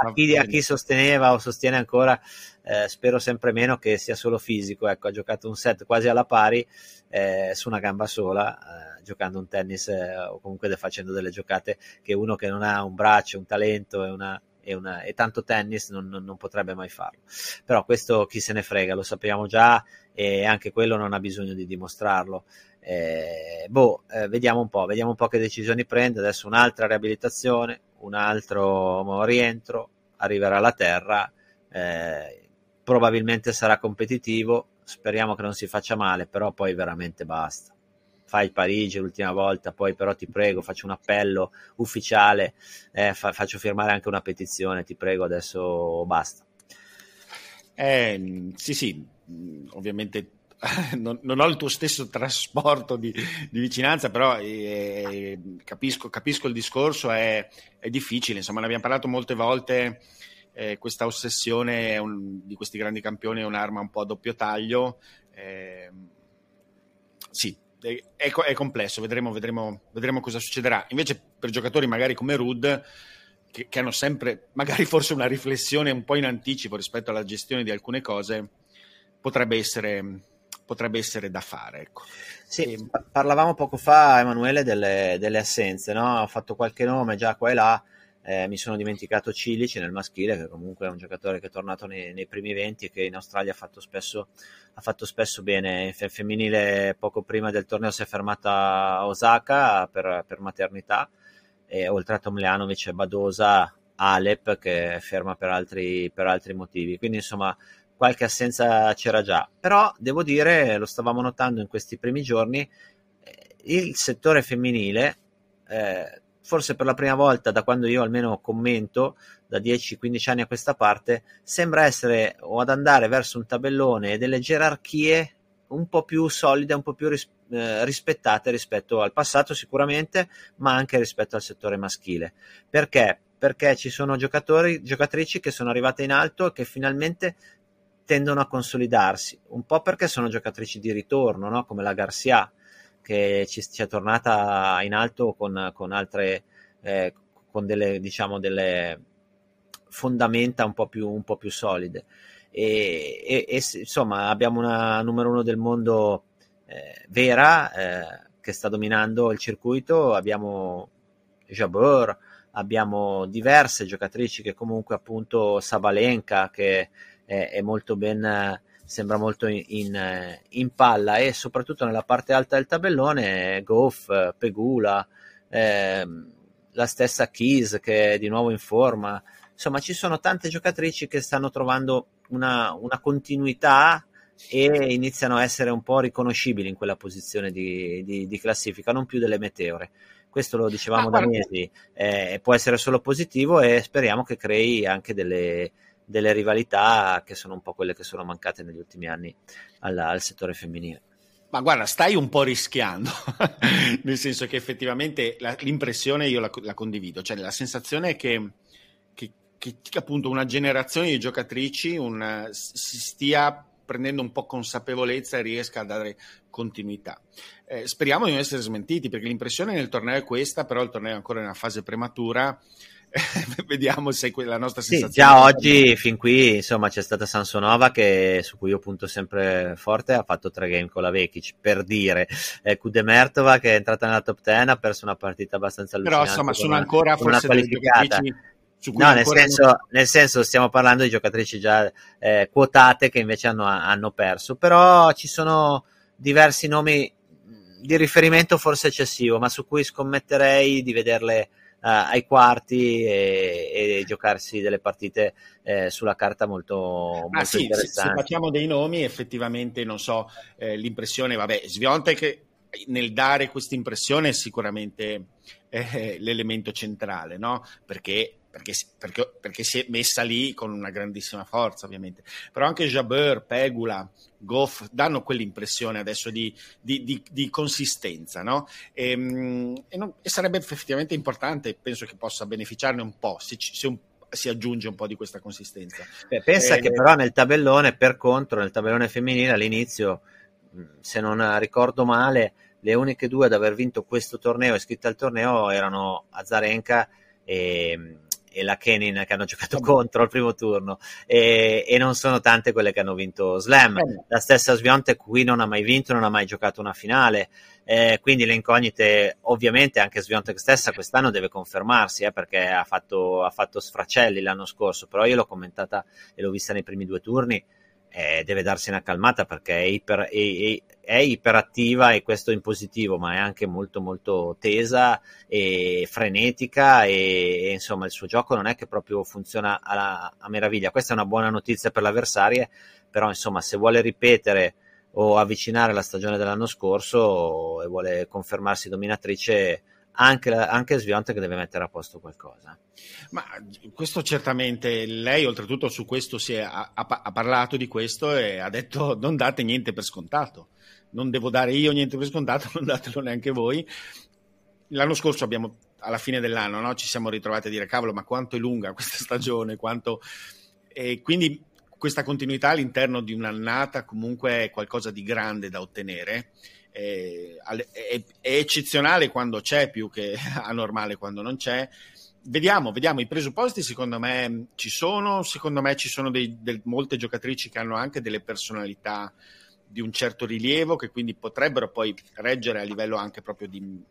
a, chi, a, chi, sosteneva o sostiene ancora, eh, spero sempre meno che sia solo fisico. Ecco, ha giocato un set quasi alla pari eh, su una gamba sola eh, giocando un tennis eh, o comunque facendo delle giocate che uno che non ha un braccio, un talento e, una, e, una, e tanto tennis non, non, non, potrebbe mai farlo. Però questo chi se ne frega, lo sappiamo già e anche quello non ha bisogno di dimostrarlo. Eh, boh, eh, vediamo un po', vediamo un po' che decisioni prende. Adesso un'altra riabilitazione, un altro rientro, arriverà alla terra. Eh, probabilmente sarà competitivo. Speriamo che non si faccia male, però poi veramente basta fai Parigi l'ultima volta, poi però ti prego, faccio un appello ufficiale, eh, fa, faccio firmare anche una petizione, ti prego, adesso basta. Eh, sì, sì, ovviamente non, non, ho il tuo stesso trasporto di, di vicinanza, però eh, capisco, capisco, il discorso, è, è, difficile, insomma ne abbiamo parlato molte volte, eh, questa ossessione un, di questi grandi campioni è un'arma un po' a doppio taglio. Eh, sì, è, è complesso, vedremo, vedremo, vedremo, cosa succederà. Invece per giocatori magari come Rud, che, che, hanno sempre, magari forse una riflessione un po' in anticipo rispetto alla gestione di alcune cose, potrebbe essere, potrebbe essere da fare. Ecco. Sì, e... parlavamo poco fa, Emanuele, delle, delle assenze, no? ho fatto qualche nome già qua e là eh, mi sono dimenticato Cilici nel maschile, che comunque è un giocatore che è tornato nei, nei primi 20 e che in Australia ha fatto spesso, ha fatto spesso bene. Il femminile poco prima del torneo si è fermata a Osaka per, per maternità, e oltre a Tomljanovic e Badosa, Alep che è ferma per altri, per altri motivi. Quindi insomma qualche assenza c'era già, però devo dire, lo stavamo notando in questi primi giorni, eh, il settore femminile eh, forse per la prima volta da quando io almeno commento, da 10-15 anni a questa parte, sembra essere o ad andare verso un tabellone e delle gerarchie un po' più solide, un po' più ris- eh, rispettate rispetto al passato sicuramente, ma anche rispetto al settore maschile. Perché? Perché ci sono giocatori, giocatrici che sono arrivate in alto e che finalmente tendono a consolidarsi, un po' perché sono giocatrici di ritorno, no? come la Garcia, che ci, ci è tornata in alto con, con altre, eh, con delle, diciamo, delle fondamenta un po' più, un po più solide. E, e, e, insomma abbiamo una numero uno del mondo eh, vera eh, che sta dominando il circuito, abbiamo Jabeur, abbiamo diverse giocatrici che comunque appunto Sabalenka che è, è molto ben sembra molto in, in, in, palla e soprattutto nella parte alta del tabellone Goff, Pegula, eh, la stessa Keys che è di nuovo in forma. Insomma, ci sono tante giocatrici che stanno trovando una, una continuità e iniziano a essere un po' riconoscibili in quella posizione di, di, di classifica, non più delle meteore. Questo lo dicevamo ah, da mesi, eh, può essere solo positivo e speriamo che crei anche delle, delle rivalità che sono un po' quelle che sono mancate negli ultimi anni al, al settore femminile. Ma guarda, stai un po' rischiando, nel senso che effettivamente la, l'impressione io la, la, condivido, cioè la sensazione è che, che, che, appunto una generazione di giocatrici un, si stia prendendo un po' consapevolezza e riesca a dare continuità. Eh, speriamo di non essere smentiti perché l'impressione nel torneo è questa, però il torneo è ancora in una fase prematura vediamo se la nostra sensazione. Sì, già oggi, fin qui, insomma, c'è stata Sansonova che, su cui io punto sempre forte, ha fatto tre game con la Vekic, per dire. Eh, Kudemertova che è entrata nella top 10 ha perso una partita abbastanza allucinante. Però, insomma, sono una, ancora forse una qualificata. No, nel senso, non... nel senso, stiamo parlando di giocatrici già eh, quotate che invece hanno, hanno perso, però ci sono diversi nomi di riferimento forse eccessivo, ma su cui scommetterei di vederle ai quarti e, e, giocarsi delle partite eh, sulla carta molto, molto ah, sì, interessanti. Se, se, facciamo dei nomi, effettivamente, non so, eh, l'impressione, vabbè, Sviontek nel dare questa impressione è sicuramente eh, l'elemento centrale, no? Perché perché, perché, perché, si è messa lì con una grandissima forza, ovviamente. Però anche Jabeur, Pegula, Goff danno quell'impressione adesso di, di, di, di consistenza, no? E, ehm, e, non, e, sarebbe effettivamente importante, penso che possa beneficiarne un po' se, se un, si aggiunge un po' di questa consistenza. Beh, pensa eh, che però nel tabellone, per contro, nel tabellone femminile all'inizio, se non ricordo male, le uniche due ad aver vinto questo torneo iscritte al torneo erano Azarenka e e la Kenin che hanno giocato contro al primo turno e, e, non sono tante quelle che hanno vinto Slam. La stessa Svionte qui non ha mai vinto, non ha mai giocato una finale. Eh, quindi le incognite, ovviamente anche Sviontek stessa quest'anno deve confermarsi eh, perché ha fatto, ha fatto sfracelli l'anno scorso, però io l'ho commentata e l'ho vista nei primi due turni eh, deve darsi una calmata perché è, iper, è, è, è, iperattiva e questo in positivo, ma è anche molto molto tesa e frenetica e, e insomma il suo gioco non è che proprio funziona a, a meraviglia. Questa è una buona notizia per l'avversaria, però insomma se vuole ripetere o avvicinare la stagione dell'anno scorso e vuole confermarsi dominatrice anche, anche Svionte che deve mettere a posto qualcosa. Ma questo certamente, lei oltretutto su questo è, ha, ha, parlato di questo e ha detto non date niente per scontato, non devo dare io niente per scontato, non datelo neanche voi. L'anno scorso abbiamo, alla fine dell'anno, no, ci siamo ritrovati a dire cavolo ma quanto è lunga questa stagione, quanto... E quindi questa continuità all'interno di un'annata comunque è qualcosa di grande da ottenere è, è, è eccezionale quando c'è più che anormale quando non c'è. Vediamo, vediamo, i presupposti secondo me ci sono, secondo me ci sono dei, del, molte giocatrici che hanno anche delle personalità di un certo rilievo che quindi potrebbero poi reggere a livello anche proprio di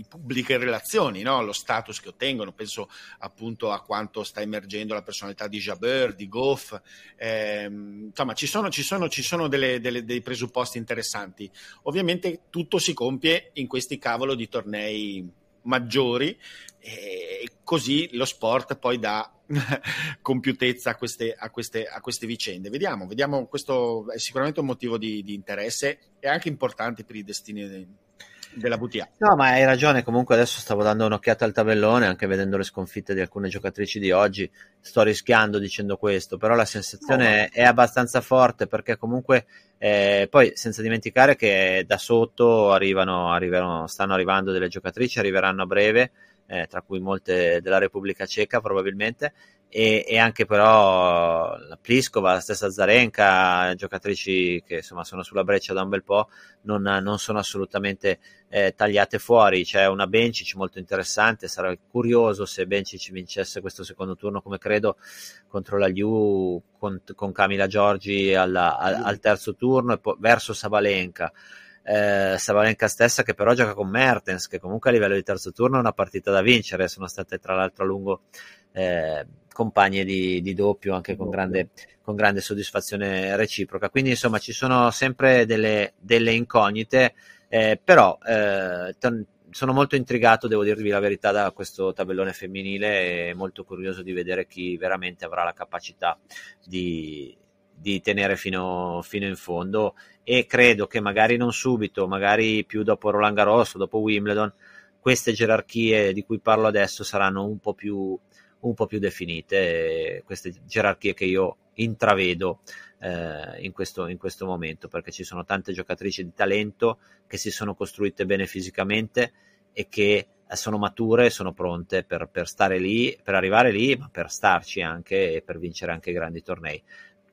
di pubbliche relazioni, no? lo status che ottengono, penso appunto a quanto sta emergendo la personalità di Jabeur, di Goff, eh, insomma ci sono, ci sono, ci sono delle, delle, dei presupposti interessanti. Ovviamente tutto si compie in questi cavolo di tornei maggiori e così lo sport poi dà compiutezza a queste, a, queste, a queste, vicende. Vediamo, vediamo, questo è sicuramente un motivo di, di interesse e anche importante per i destini della VTA. No, ma hai ragione. Comunque, adesso stavo dando un'occhiata al tabellone, anche vedendo le sconfitte di alcune giocatrici di oggi. Sto rischiando dicendo questo, però la sensazione no, è abbastanza forte perché, comunque, eh, poi senza dimenticare che da sotto arrivano, arrivano, stanno arrivando delle giocatrici, arriveranno a breve. Eh, tra cui molte della Repubblica Ceca probabilmente, e, e, anche però la Pliskova, la stessa Zarenka, giocatrici che insomma sono sulla breccia da un bel po', non, non sono assolutamente eh, tagliate fuori. C'è una Bencic molto interessante, sarà curioso se Bencic vincesse questo secondo turno come credo contro la Liu con, con Camila Giorgi alla, al, al, terzo turno e poi verso Sabalenka. Eh, Sabalenka stessa che però gioca con Mertens che comunque a livello di terzo turno è una partita da vincere sono state tra l'altro a lungo eh, compagne di, di, doppio anche con grande, con grande, soddisfazione reciproca. Quindi insomma ci sono sempre delle, delle incognite, eh, però eh, t- sono molto intrigato, devo dirvi la verità, da questo tabellone femminile e molto curioso di vedere chi veramente avrà la capacità di, di tenere fino, fino, in fondo e credo che magari non subito, magari più dopo Roland Garros, dopo Wimbledon, queste gerarchie di cui parlo adesso saranno un po' più un po' più definite, queste gerarchie che io intravedo eh, in, questo, in questo momento, perché ci sono tante giocatrici di talento che si sono costruite bene fisicamente e che eh, sono mature, sono pronte per, per, stare lì, per arrivare lì, ma per starci anche e per vincere anche grandi tornei.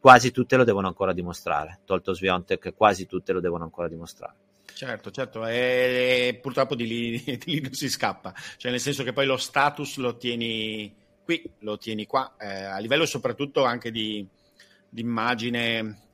Quasi tutte lo devono ancora dimostrare, tolto Sviontek, quasi tutte lo devono ancora dimostrare. Certo, certo, e, purtroppo di lì, di lì non si scappa, cioè nel senso che poi lo status lo tieni qui, lo tieni qua, eh, a livello soprattutto anche di, di immagine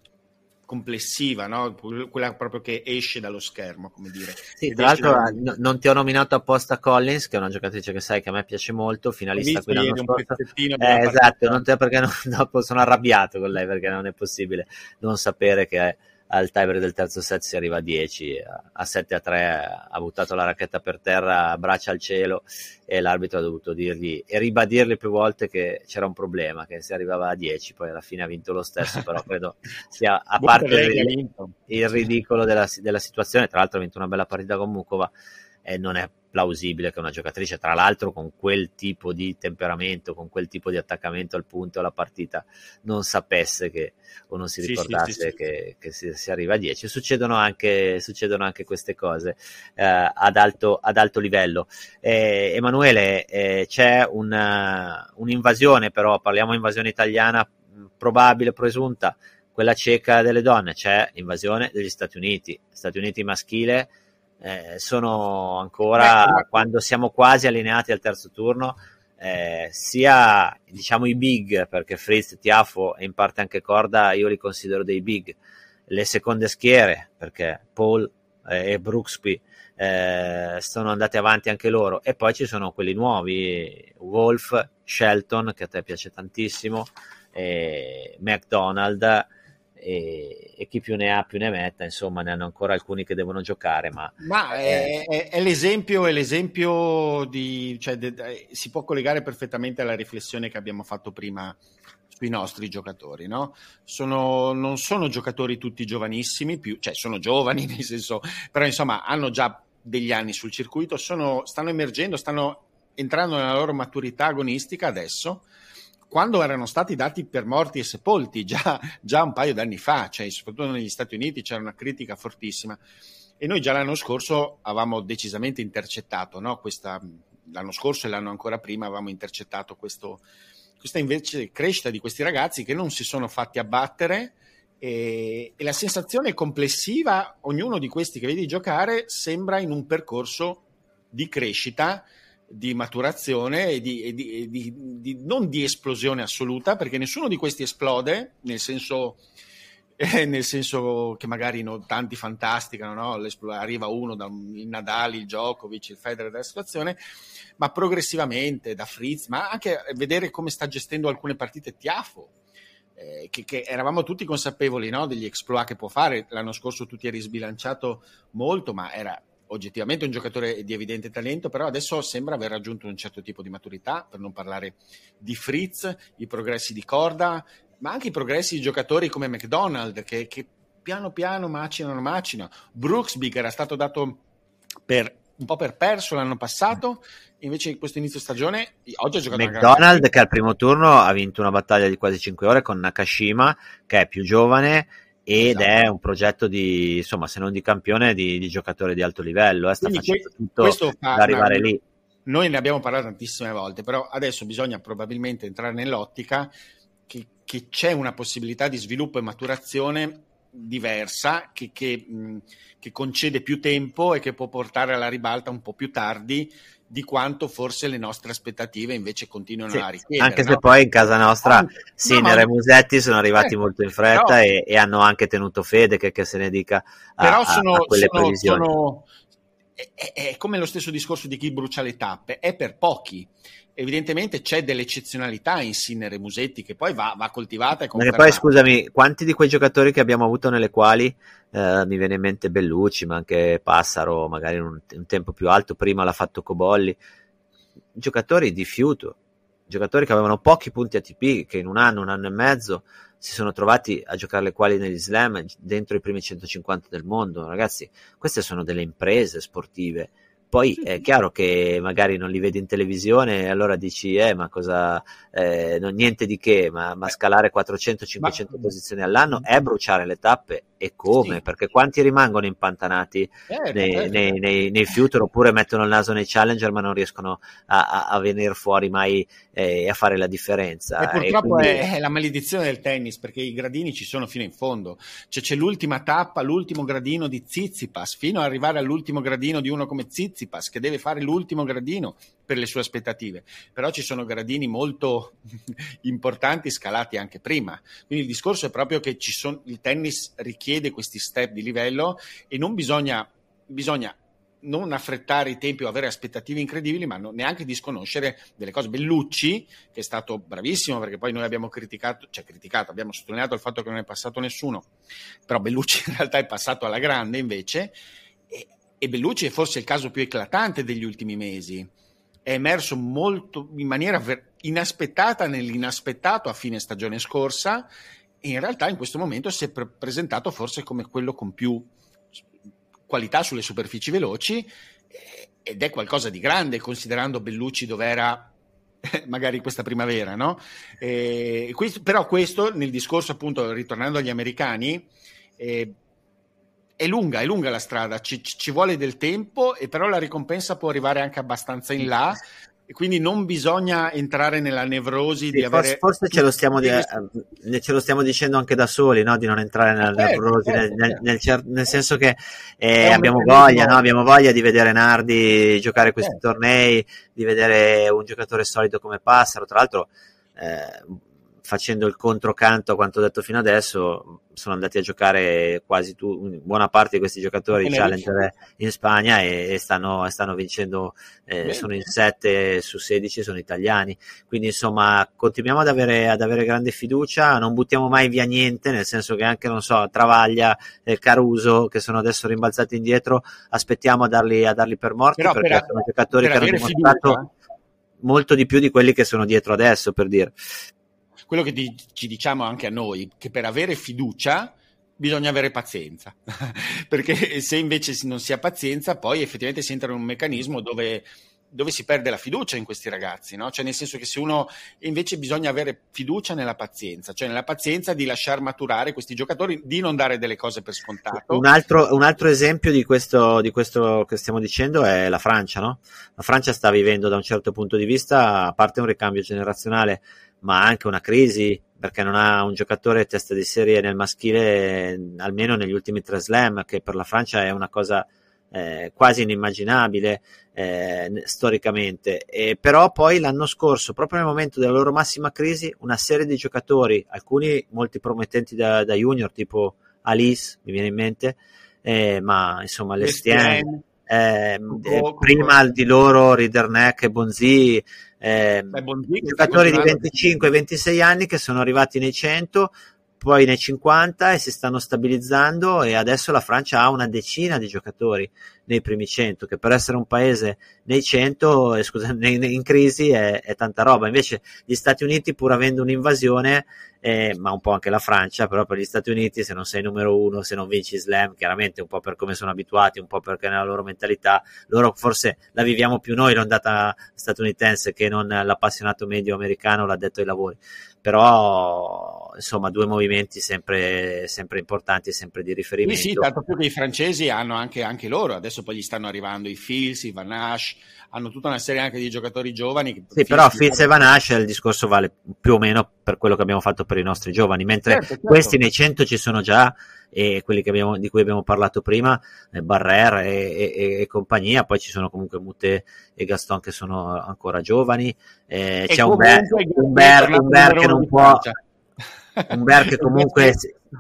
complessiva, no? quella proprio che esce dallo schermo, come dire. Sì, tra l'altro da... non ti ho nominato apposta Collins, che è una giocatrice che sai che a me piace molto, finalista qui l'anno scorso. Eh, esatto, non te, perché non, dopo sono arrabbiato con lei perché non è possibile non sapere che al tiebreak del terzo set si arriva a 10, a 7 a 3 ha buttato la racchetta per terra, braccia al cielo e l'arbitro ha dovuto dirgli e ribadirgli più volte che c'era un problema, che si arrivava a 10, poi alla fine ha vinto lo stesso, però credo sia a parte il, il ridicolo della, della situazione, tra l'altro ha vinto una bella partita con Mukova, e non è plausibile che una giocatrice, tra l'altro con quel tipo di temperamento, con quel tipo di attaccamento al punto alla partita, non sapesse che o non si ricordasse sì, sì, sì, che, che si, si, arriva a 10. Succedono anche, succedono anche queste cose eh, ad, alto, ad, alto, livello. Eh, Emanuele, eh, c'è una, un'invasione, però parliamo invasione italiana probabile, presunta, quella cieca delle donne, c'è invasione degli Stati Uniti, Stati Uniti maschile eh, sono ancora Beh, quando siamo quasi allineati al terzo turno eh, sia diciamo i big perché Fritz, Tiafo e in parte anche Corda io li considero dei big. Le seconde schiere perché Paul eh, e Brooksby eh, sono andati avanti anche loro. E poi ci sono quelli nuovi Wolf, Shelton che a te piace tantissimo e McDonald e, e, chi più ne ha più ne metta, insomma ne hanno ancora alcuni che devono giocare. Ma, ma è, è, è, l'esempio, è l'esempio di, cioè, de, de, si può collegare perfettamente alla riflessione che abbiamo fatto prima sui nostri giocatori, no? Sono, non sono giocatori tutti giovanissimi, più, cioè sono giovani nel senso, però insomma hanno già degli anni sul circuito, sono, stanno emergendo, stanno entrando nella loro maturità agonistica adesso quando erano stati dati per morti e sepolti già, già un paio d'anni fa, cioè soprattutto negli Stati Uniti c'era una critica fortissima e noi già l'anno scorso avevamo decisamente intercettato, no? questa, l'anno scorso e l'anno ancora prima avevamo intercettato questo, questa invece crescita di questi ragazzi che non si sono fatti abbattere e, e la sensazione complessiva, ognuno di questi che vedi giocare sembra in un percorso di crescita di maturazione e, di, e, di, e di, non di esplosione assoluta, perché nessuno di questi esplode, nel senso, eh, nel senso che magari no, tanti fantasticano, no? arriva uno da il Nadal, il Djokovic, il Federer della situazione, ma progressivamente da Fritz, ma anche vedere come sta gestendo alcune partite Tiafo. Eh, che, che, eravamo tutti consapevoli no? degli exploit che può fare. L'anno scorso tu ti eri sbilanciato molto, ma era oggettivamente un giocatore di evidente talento, però adesso sembra aver raggiunto un certo tipo di maturità, per non parlare di Fritz, i progressi di Corda, ma anche i progressi di giocatori come McDonald che, che piano piano macinano, macinano. Brooksby che era stato dato per, un po' per perso l'anno passato, invece in questo inizio stagione oggi ha giocato McDonald che al primo turno ha vinto una battaglia di quasi 5 ore con Nakashima che è più giovane ed esatto. è un progetto di, insomma, se non di campione, di, di giocatore di alto livello. Eh, sta Quindi facendo que- tutto per arrivare lì. Noi ne abbiamo parlato tantissime volte, però adesso bisogna probabilmente entrare nell'ottica che, che c'è una possibilità di sviluppo e maturazione diversa che, che, mh, che, concede più tempo e che può portare alla ribalta un po' più tardi di quanto forse le nostre aspettative invece continuano sì, a richiedere. Anche no? se poi in casa nostra ah, Sinner no, e Musetti sono arrivati eh, molto in fretta però, e, e, hanno anche tenuto fede, che, che se ne dica, a, però sono, a quelle sono, previsioni. Sono, è, è, come lo stesso discorso di chi brucia le tappe, è per pochi evidentemente c'è dell'eccezionalità in Sinner e Musetti che poi va, va coltivata e poi scusami, quanti di quei giocatori che abbiamo avuto nelle quali eh, mi viene in mente Bellucci, ma anche Passaro, magari in un, un tempo più alto, prima l'ha fatto Cobolli, giocatori di fiuto, giocatori che avevano pochi punti ATP, che in un anno, un anno e mezzo si sono trovati a giocare le quali negli slam dentro i primi 150 del mondo. Ragazzi, queste sono delle imprese sportive. Poi è chiaro che magari non li vedi in televisione e allora dici, eh, ma cosa, eh, non, niente di che, ma, ma scalare 400-500 ma... posizioni all'anno è bruciare le tappe e come? Sì. Perché quanti rimangono impantanati eh, nei, eh. nei, nei, nei, future oppure mettono il naso nei challenger ma non riescono a, a, a venire fuori mai e eh, a fare la differenza. E purtroppo e quindi... è, la maledizione del tennis perché i gradini ci sono fino in fondo. Cioè, c'è l'ultima tappa, l'ultimo gradino di Zizipas, fino ad arrivare all'ultimo gradino di uno come Zizipas che deve fare l'ultimo gradino per le sue aspettative, però ci sono gradini molto importanti scalati anche prima. Quindi il discorso è proprio che sono, il tennis richiede questi step di livello e non bisogna, bisogna non affrettare i tempi o avere aspettative incredibili, ma non, neanche disconoscere delle cose. Bellucci, che è stato bravissimo, perché poi noi abbiamo criticato, cioè criticato, abbiamo sottolineato il fatto che non è passato nessuno, però Bellucci in realtà è passato alla grande invece, e, e Bellucci è forse il caso più eclatante degli ultimi mesi. È emerso molto in maniera ver- inaspettata nell'inaspettato a fine stagione scorsa e in realtà in questo momento si è pre- presentato forse come quello con più qualità sulle superfici veloci ed è qualcosa di grande considerando Bellucci dove era magari questa primavera, no? Eh, questo, però questo nel discorso appunto ritornando agli americani eh, è lunga, è lunga la strada, ci, ci, vuole del tempo e però la ricompensa può arrivare anche abbastanza in là e quindi non bisogna entrare nella nevrosi sì, di avere... Forse ce lo, stiamo di, eh, ce lo stiamo dicendo anche da soli, no? di non entrare nella certo, nevrosi, certo, nel, nel, nel, nel, senso che eh, abbiamo, voglia, no? abbiamo voglia di vedere Nardi giocare questi certo. tornei, di vedere un giocatore solido come Passaro, tra l'altro... Eh, facendo il controcanto a quanto detto fino adesso, sono andati a giocare quasi tu, buona parte di questi giocatori di Challenger in Spagna e, e stanno, stanno, vincendo, eh, sono in 7 su 16, sono italiani. Quindi insomma continuiamo ad avere, ad avere, grande fiducia, non buttiamo mai via niente, nel senso che anche, non so, Travaglia e Caruso che sono adesso rimbalzati indietro, aspettiamo a darli, a darli per morti Però perché per, sono giocatori che hanno dimostrato fiducia. molto di più di quelli che sono dietro adesso, per dire quello che di, ci diciamo anche a noi, che per avere fiducia bisogna avere pazienza, perché se invece non si ha pazienza, poi effettivamente si entra in un meccanismo dove, dove si perde la fiducia in questi ragazzi, no? Cioè nel senso che se uno invece bisogna avere fiducia nella pazienza, cioè nella pazienza di lasciar maturare questi giocatori, di non dare delle cose per scontato. Un altro, un altro esempio di questo, di questo che stiamo dicendo è la Francia, no? La Francia sta vivendo da un certo punto di vista, a parte un ricambio generazionale ma anche una crisi perché non ha un giocatore testa di serie nel maschile almeno negli ultimi tre slam che per la Francia è una cosa eh, quasi inimmaginabile eh, storicamente. E però poi l'anno scorso proprio nel momento della loro massima crisi una serie di giocatori alcuni molti promettenti da, da junior tipo Alice mi viene in mente eh, ma insomma Lestien eh, prima di loro Riderneck e Bonzi eh, Beh, giocatori di 25-26 anni che sono arrivati nei 100 poi nei 50 e si stanno stabilizzando e adesso la Francia ha una decina di giocatori nei primi 100 che per essere un paese nei 100 eh, scusa, nei, in crisi è, è, tanta roba. Invece gli Stati Uniti pur avendo un'invasione eh, ma un po' anche la Francia però per gli Stati Uniti se non sei numero uno se non vinci slam chiaramente un po' per come sono abituati un po' perché nella loro mentalità loro forse la viviamo più noi l'ondata statunitense che non l'appassionato medio americano l'ha detto ai lavori però insomma due movimenti sempre, sempre importanti e sempre di riferimento. Sì, sì, tanto più che i francesi hanno anche, anche loro, adesso poi gli stanno arrivando i Fils, i Vanache, hanno tutta una serie anche di giocatori giovani. Che sì, però Fils e Vanache il discorso vale più o meno per quello che abbiamo fatto per i nostri giovani, mentre certo, certo. questi nei 100 ci sono già e quelli abbiamo, di cui abbiamo parlato prima, eh, Barrer e, e, e, compagnia, poi ci sono comunque Mute e Gaston che sono ancora giovani, eh, c'è un Ber, un Ber, un Ber che non può... Un Ber che comunque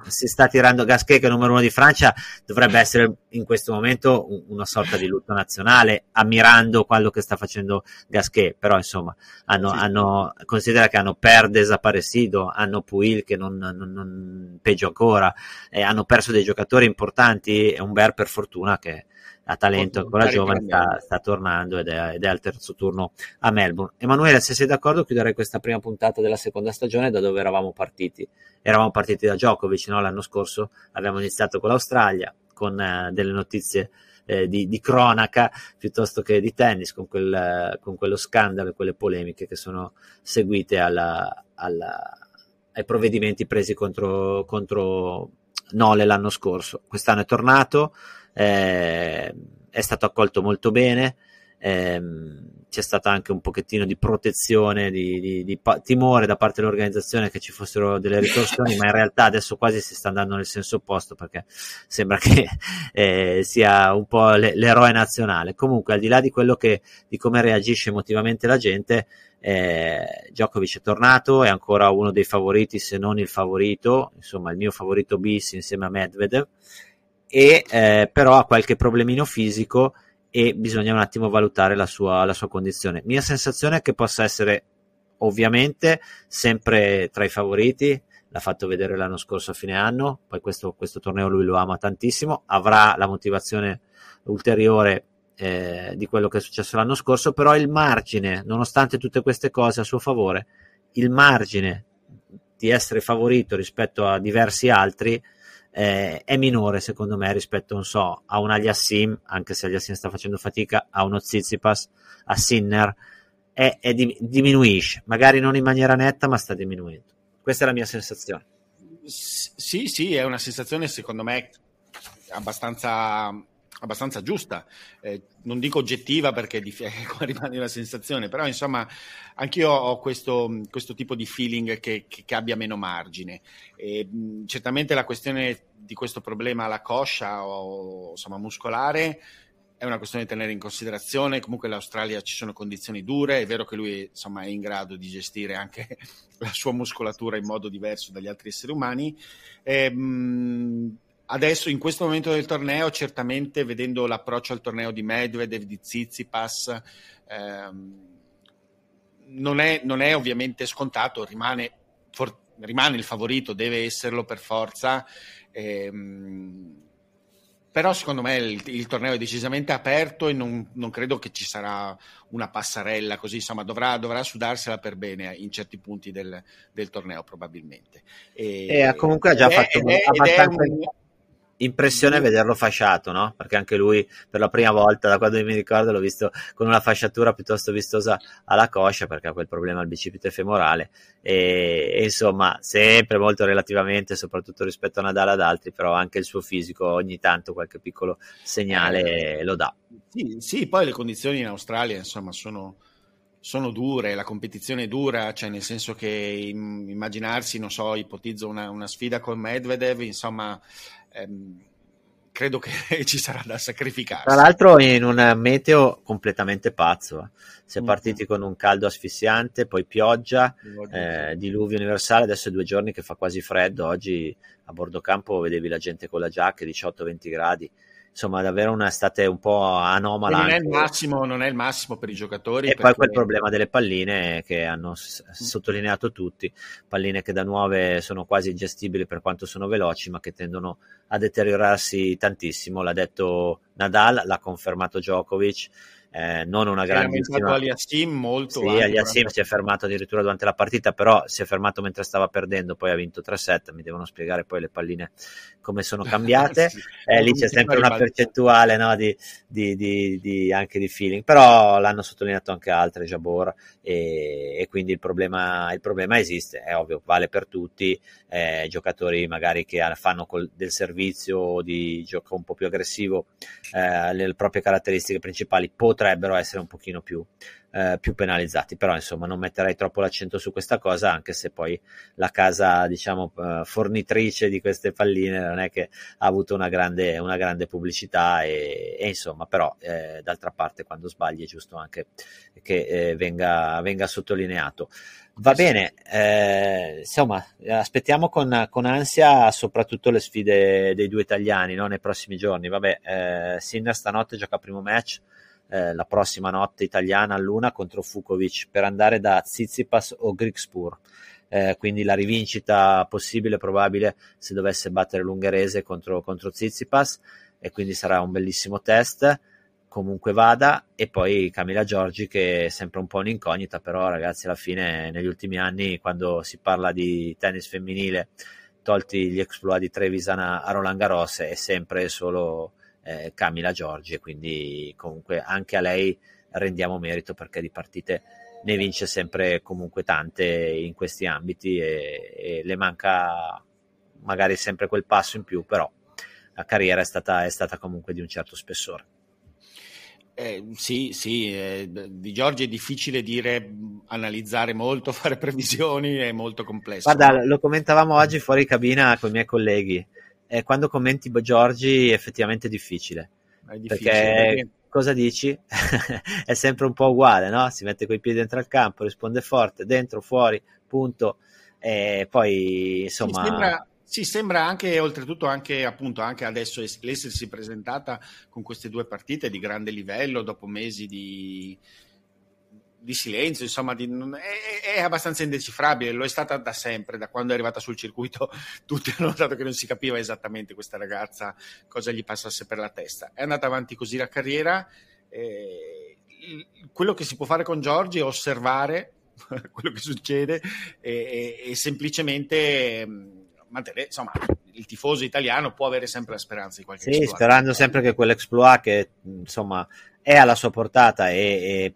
si sta tirando Gasquet che è numero uno di Francia dovrebbe essere in questo momento una sorta di lutto nazionale ammirando quello che sta facendo Gasquet però insomma hanno, sì. hanno, considera che hanno per desaparecido hanno Puil che non, non, non peggio ancora eh, hanno perso dei giocatori importanti e un Ber per fortuna che ha talento, ancora giovane, sta, sta tornando ed è, ed è, al terzo turno a Melbourne. Emanuele, se sei d'accordo, chiuderei questa prima puntata della seconda stagione da dove eravamo partiti. Eravamo partiti da Djokovic, no? l'anno scorso abbiamo iniziato con l'Australia, con eh, delle notizie eh, di, di, cronaca piuttosto che di tennis, con, quel, con quello scandalo e quelle polemiche che sono seguite alla, alla, ai provvedimenti presi contro, contro Nole l'anno scorso. Quest'anno è tornato eh, è stato accolto molto bene, ehm, c'è stata anche un pochettino di protezione, di, di, di pa- timore da parte dell'organizzazione che ci fossero delle ritorsioni, ma in realtà adesso quasi si sta andando nel senso opposto perché sembra che eh, sia un po' le- l'eroe nazionale. Comunque, al di là di quello che, di come reagisce emotivamente la gente, eh, Djokovic è tornato, è ancora uno dei favoriti, se non il favorito, insomma il mio favorito bis insieme a Medvedev e eh, però ha qualche problemino fisico e bisogna un attimo valutare la sua, la sua condizione. Mia sensazione è che possa essere ovviamente sempre tra i favoriti, l'ha fatto vedere l'anno scorso a fine anno, poi questo, questo torneo lui lo ama tantissimo, avrà la motivazione ulteriore eh, di quello che è successo l'anno scorso, però il margine, nonostante tutte queste cose a suo favore, il margine di essere favorito rispetto a diversi altri eh, è minore secondo me rispetto non so, a un Aliassim, anche se Aliassim sta facendo fatica, a uno Zizipas, a Sinner, è, è di, diminuisce, magari non in maniera netta ma sta diminuendo. Questa è la mia sensazione. Sì, sì, è una sensazione secondo me abbastanza abbastanza giusta, eh, non dico oggettiva perché di, rimane una sensazione, però insomma anch'io ho questo, questo tipo di feeling che, che, che abbia meno margine. E, mh, certamente la questione di questo problema alla coscia o insomma, muscolare è una questione da tenere in considerazione. Comunque l'Australia ci sono condizioni dure, è vero che lui insomma, è in grado di gestire anche la sua muscolatura in modo diverso dagli altri esseri umani. E, mh, adesso in questo momento del torneo, certamente vedendo l'approccio al torneo di Medvedev, di Tsitsipas, ehm, non, è, non, è, ovviamente scontato, rimane, for, rimane, il favorito, deve esserlo per forza. Ehm, però secondo me il, il, torneo è decisamente aperto e non, non, credo che ci sarà una passarella così, insomma dovrà, dovrà sudarsela per bene in certi punti del, del torneo probabilmente. E, e comunque ha già fatto è, abbastanza... È un, impressione vederlo fasciato, no? Perché anche lui per la prima volta, da quando mi ricordo, l'ho visto con una fasciatura piuttosto vistosa alla coscia perché ha quel problema al bicipite femorale e, e, insomma, sempre molto relativamente, soprattutto rispetto a Nadal ad altri, però anche il suo fisico ogni tanto qualche piccolo segnale eh, lo dà. Sì, sì, poi le condizioni in Australia, insomma, sono sono dure, la competizione è dura, cioè nel senso che immaginarsi, non so, ipotizzo una, una sfida con Medvedev, insomma, ehm, credo che ci sarà da sacrificare. Tra l'altro in un meteo completamente pazzo, si è mm. partiti con un caldo asfissiante, poi pioggia, eh, diluvio universale, adesso è due giorni che fa quasi freddo, oggi a bordo campo vedevi la gente con la giacca 18-20 gradi, insomma davvero un'estate un po' anomala. Non è, il massimo, non è il massimo per i giocatori. E poi quel problema delle palline che hanno s- sottolineato tutti, palline che da nuove sono quasi ingestibili per quanto sono veloci, ma che tendono a deteriorarsi tantissimo. L'ha detto Nadal, l'ha confermato Djokovic eh, non una grandissima Aliassim molto sì, Aliassim si è fermato addirittura durante la partita però si è fermato mentre stava perdendo poi ha vinto 3-7 mi devono spiegare poi le palline come sono cambiate. Sì, eh, lì c'è sempre una percentuale no, di, di, di, di, anche di feeling però l'hanno sottolineato anche altre Jabor e, e quindi il problema, il problema, esiste è ovvio vale per tutti eh, giocatori magari che fanno col, del servizio di gioco un po' più aggressivo eh, le proprie caratteristiche principali potrebbero potrebbero essere un pochino più, eh, più penalizzati. Però insomma non metterei troppo l'accento su questa cosa, anche se poi la casa diciamo eh, fornitrice di queste palline non è che ha avuto una grande, una grande pubblicità e, e insomma però eh, d'altra parte quando sbagli è giusto anche che eh, venga, venga sottolineato. Va bene, eh, insomma, aspettiamo con, con, ansia soprattutto le sfide dei due italiani no? nei prossimi giorni. Vabbè, eh, Sinner stanotte gioca primo match, eh, la prossima notte italiana a Luna contro Fukovic per andare da Tsitsipas o Grigspur. Eh, quindi la rivincita possibile, probabile, se dovesse battere l'ungherese contro, contro Tsitsipas. E quindi sarà un bellissimo test. Comunque vada. E poi Camila Giorgi che è sempre un po' un'incognita però ragazzi alla fine negli ultimi anni quando si parla di tennis femminile tolti gli exploit di Trevisan a Roland Garros è sempre solo eh, Camila Giorgi e quindi comunque anche a lei rendiamo merito perché di partite ne vince sempre comunque tante in questi ambiti e, e le manca magari sempre quel passo in più però la carriera è stata, è stata comunque di un certo spessore eh, sì, sì, eh, di Giorgi è difficile dire, analizzare molto, fare previsioni, è molto complesso. Guarda, lo commentavamo oggi fuori cabina con i miei colleghi eh, quando commenti Giorgi è effettivamente difficile. È difficile perché, perché cosa dici? è sempre un po' uguale, no? Si mette coi piedi dentro al campo, risponde forte, dentro, fuori, punto. E poi insomma. Sembra, Sì, sembra anche, oltretutto, anche, appunto, anche adesso l'essersi presentata con queste due partite di grande livello dopo mesi di, di silenzio, insomma, di, è, è, abbastanza indecifrabile, lo è stata da sempre, da quando è arrivata sul circuito, tutti hanno notato che non si capiva esattamente questa ragazza cosa gli passasse per la testa. È andata avanti così la carriera, eh, quello che si può fare con Giorgi è osservare quello che succede e, e, e semplicemente mantenere, insomma, il tifoso italiano può avere sempre la speranza di qualche Sì, exploit. sperando sempre che quell'exploit che insomma è alla sua portata e, e,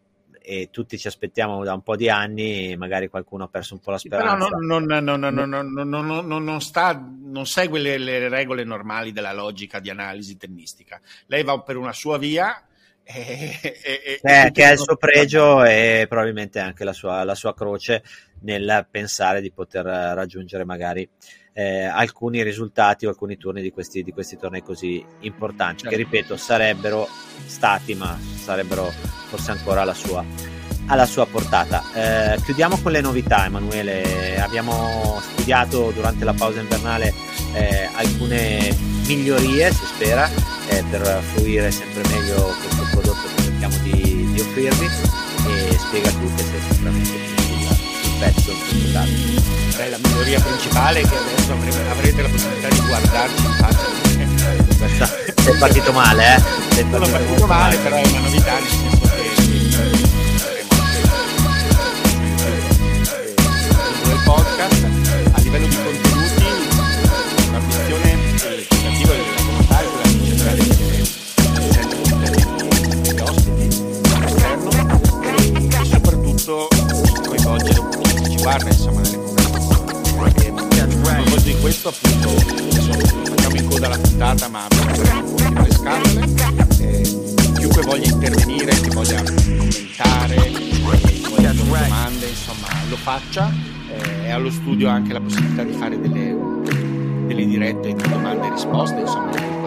e, tutti ci aspettiamo da un po' di anni, magari qualcuno ha perso un po' la speranza. Però non, non, non, non, sta, non segue le, le regole normali della logica di analisi tennistica. Lei va per una sua via e, e, eh, che ha il suo pregio e probabilmente anche la sua, la sua croce nel pensare di poter raggiungere magari eh, alcuni risultati o alcuni turni di questi, di questi tornei così importanti, certo. che ripeto sarebbero stati, ma sarebbero forse ancora alla sua, alla sua portata. Eh, chiudiamo con le novità, Emanuele. Abbiamo studiato durante la pausa invernale eh, alcune migliorie, si spera, eh, per fruire sempre meglio questo prodotto che cerchiamo di, di offrirvi e spiega tu che sei sicuramente pezzo Beh, la miglioria principale è che adesso avrete, la possibilità di guardarci in faccia. Sei partito male, eh? Sei partito Sono partito male, però è una novità nel senso che il podcast a livello guarda insomma nelle conversazioni a proposito questo appunto facciamo in coda la puntata ma po' le scatole eh, chiunque voglia intervenire chi voglia commentare chi voglia fare domande insomma lo faccia eh, è allo studio anche la possibilità di fare delle, delle dirette di domande e risposte insomma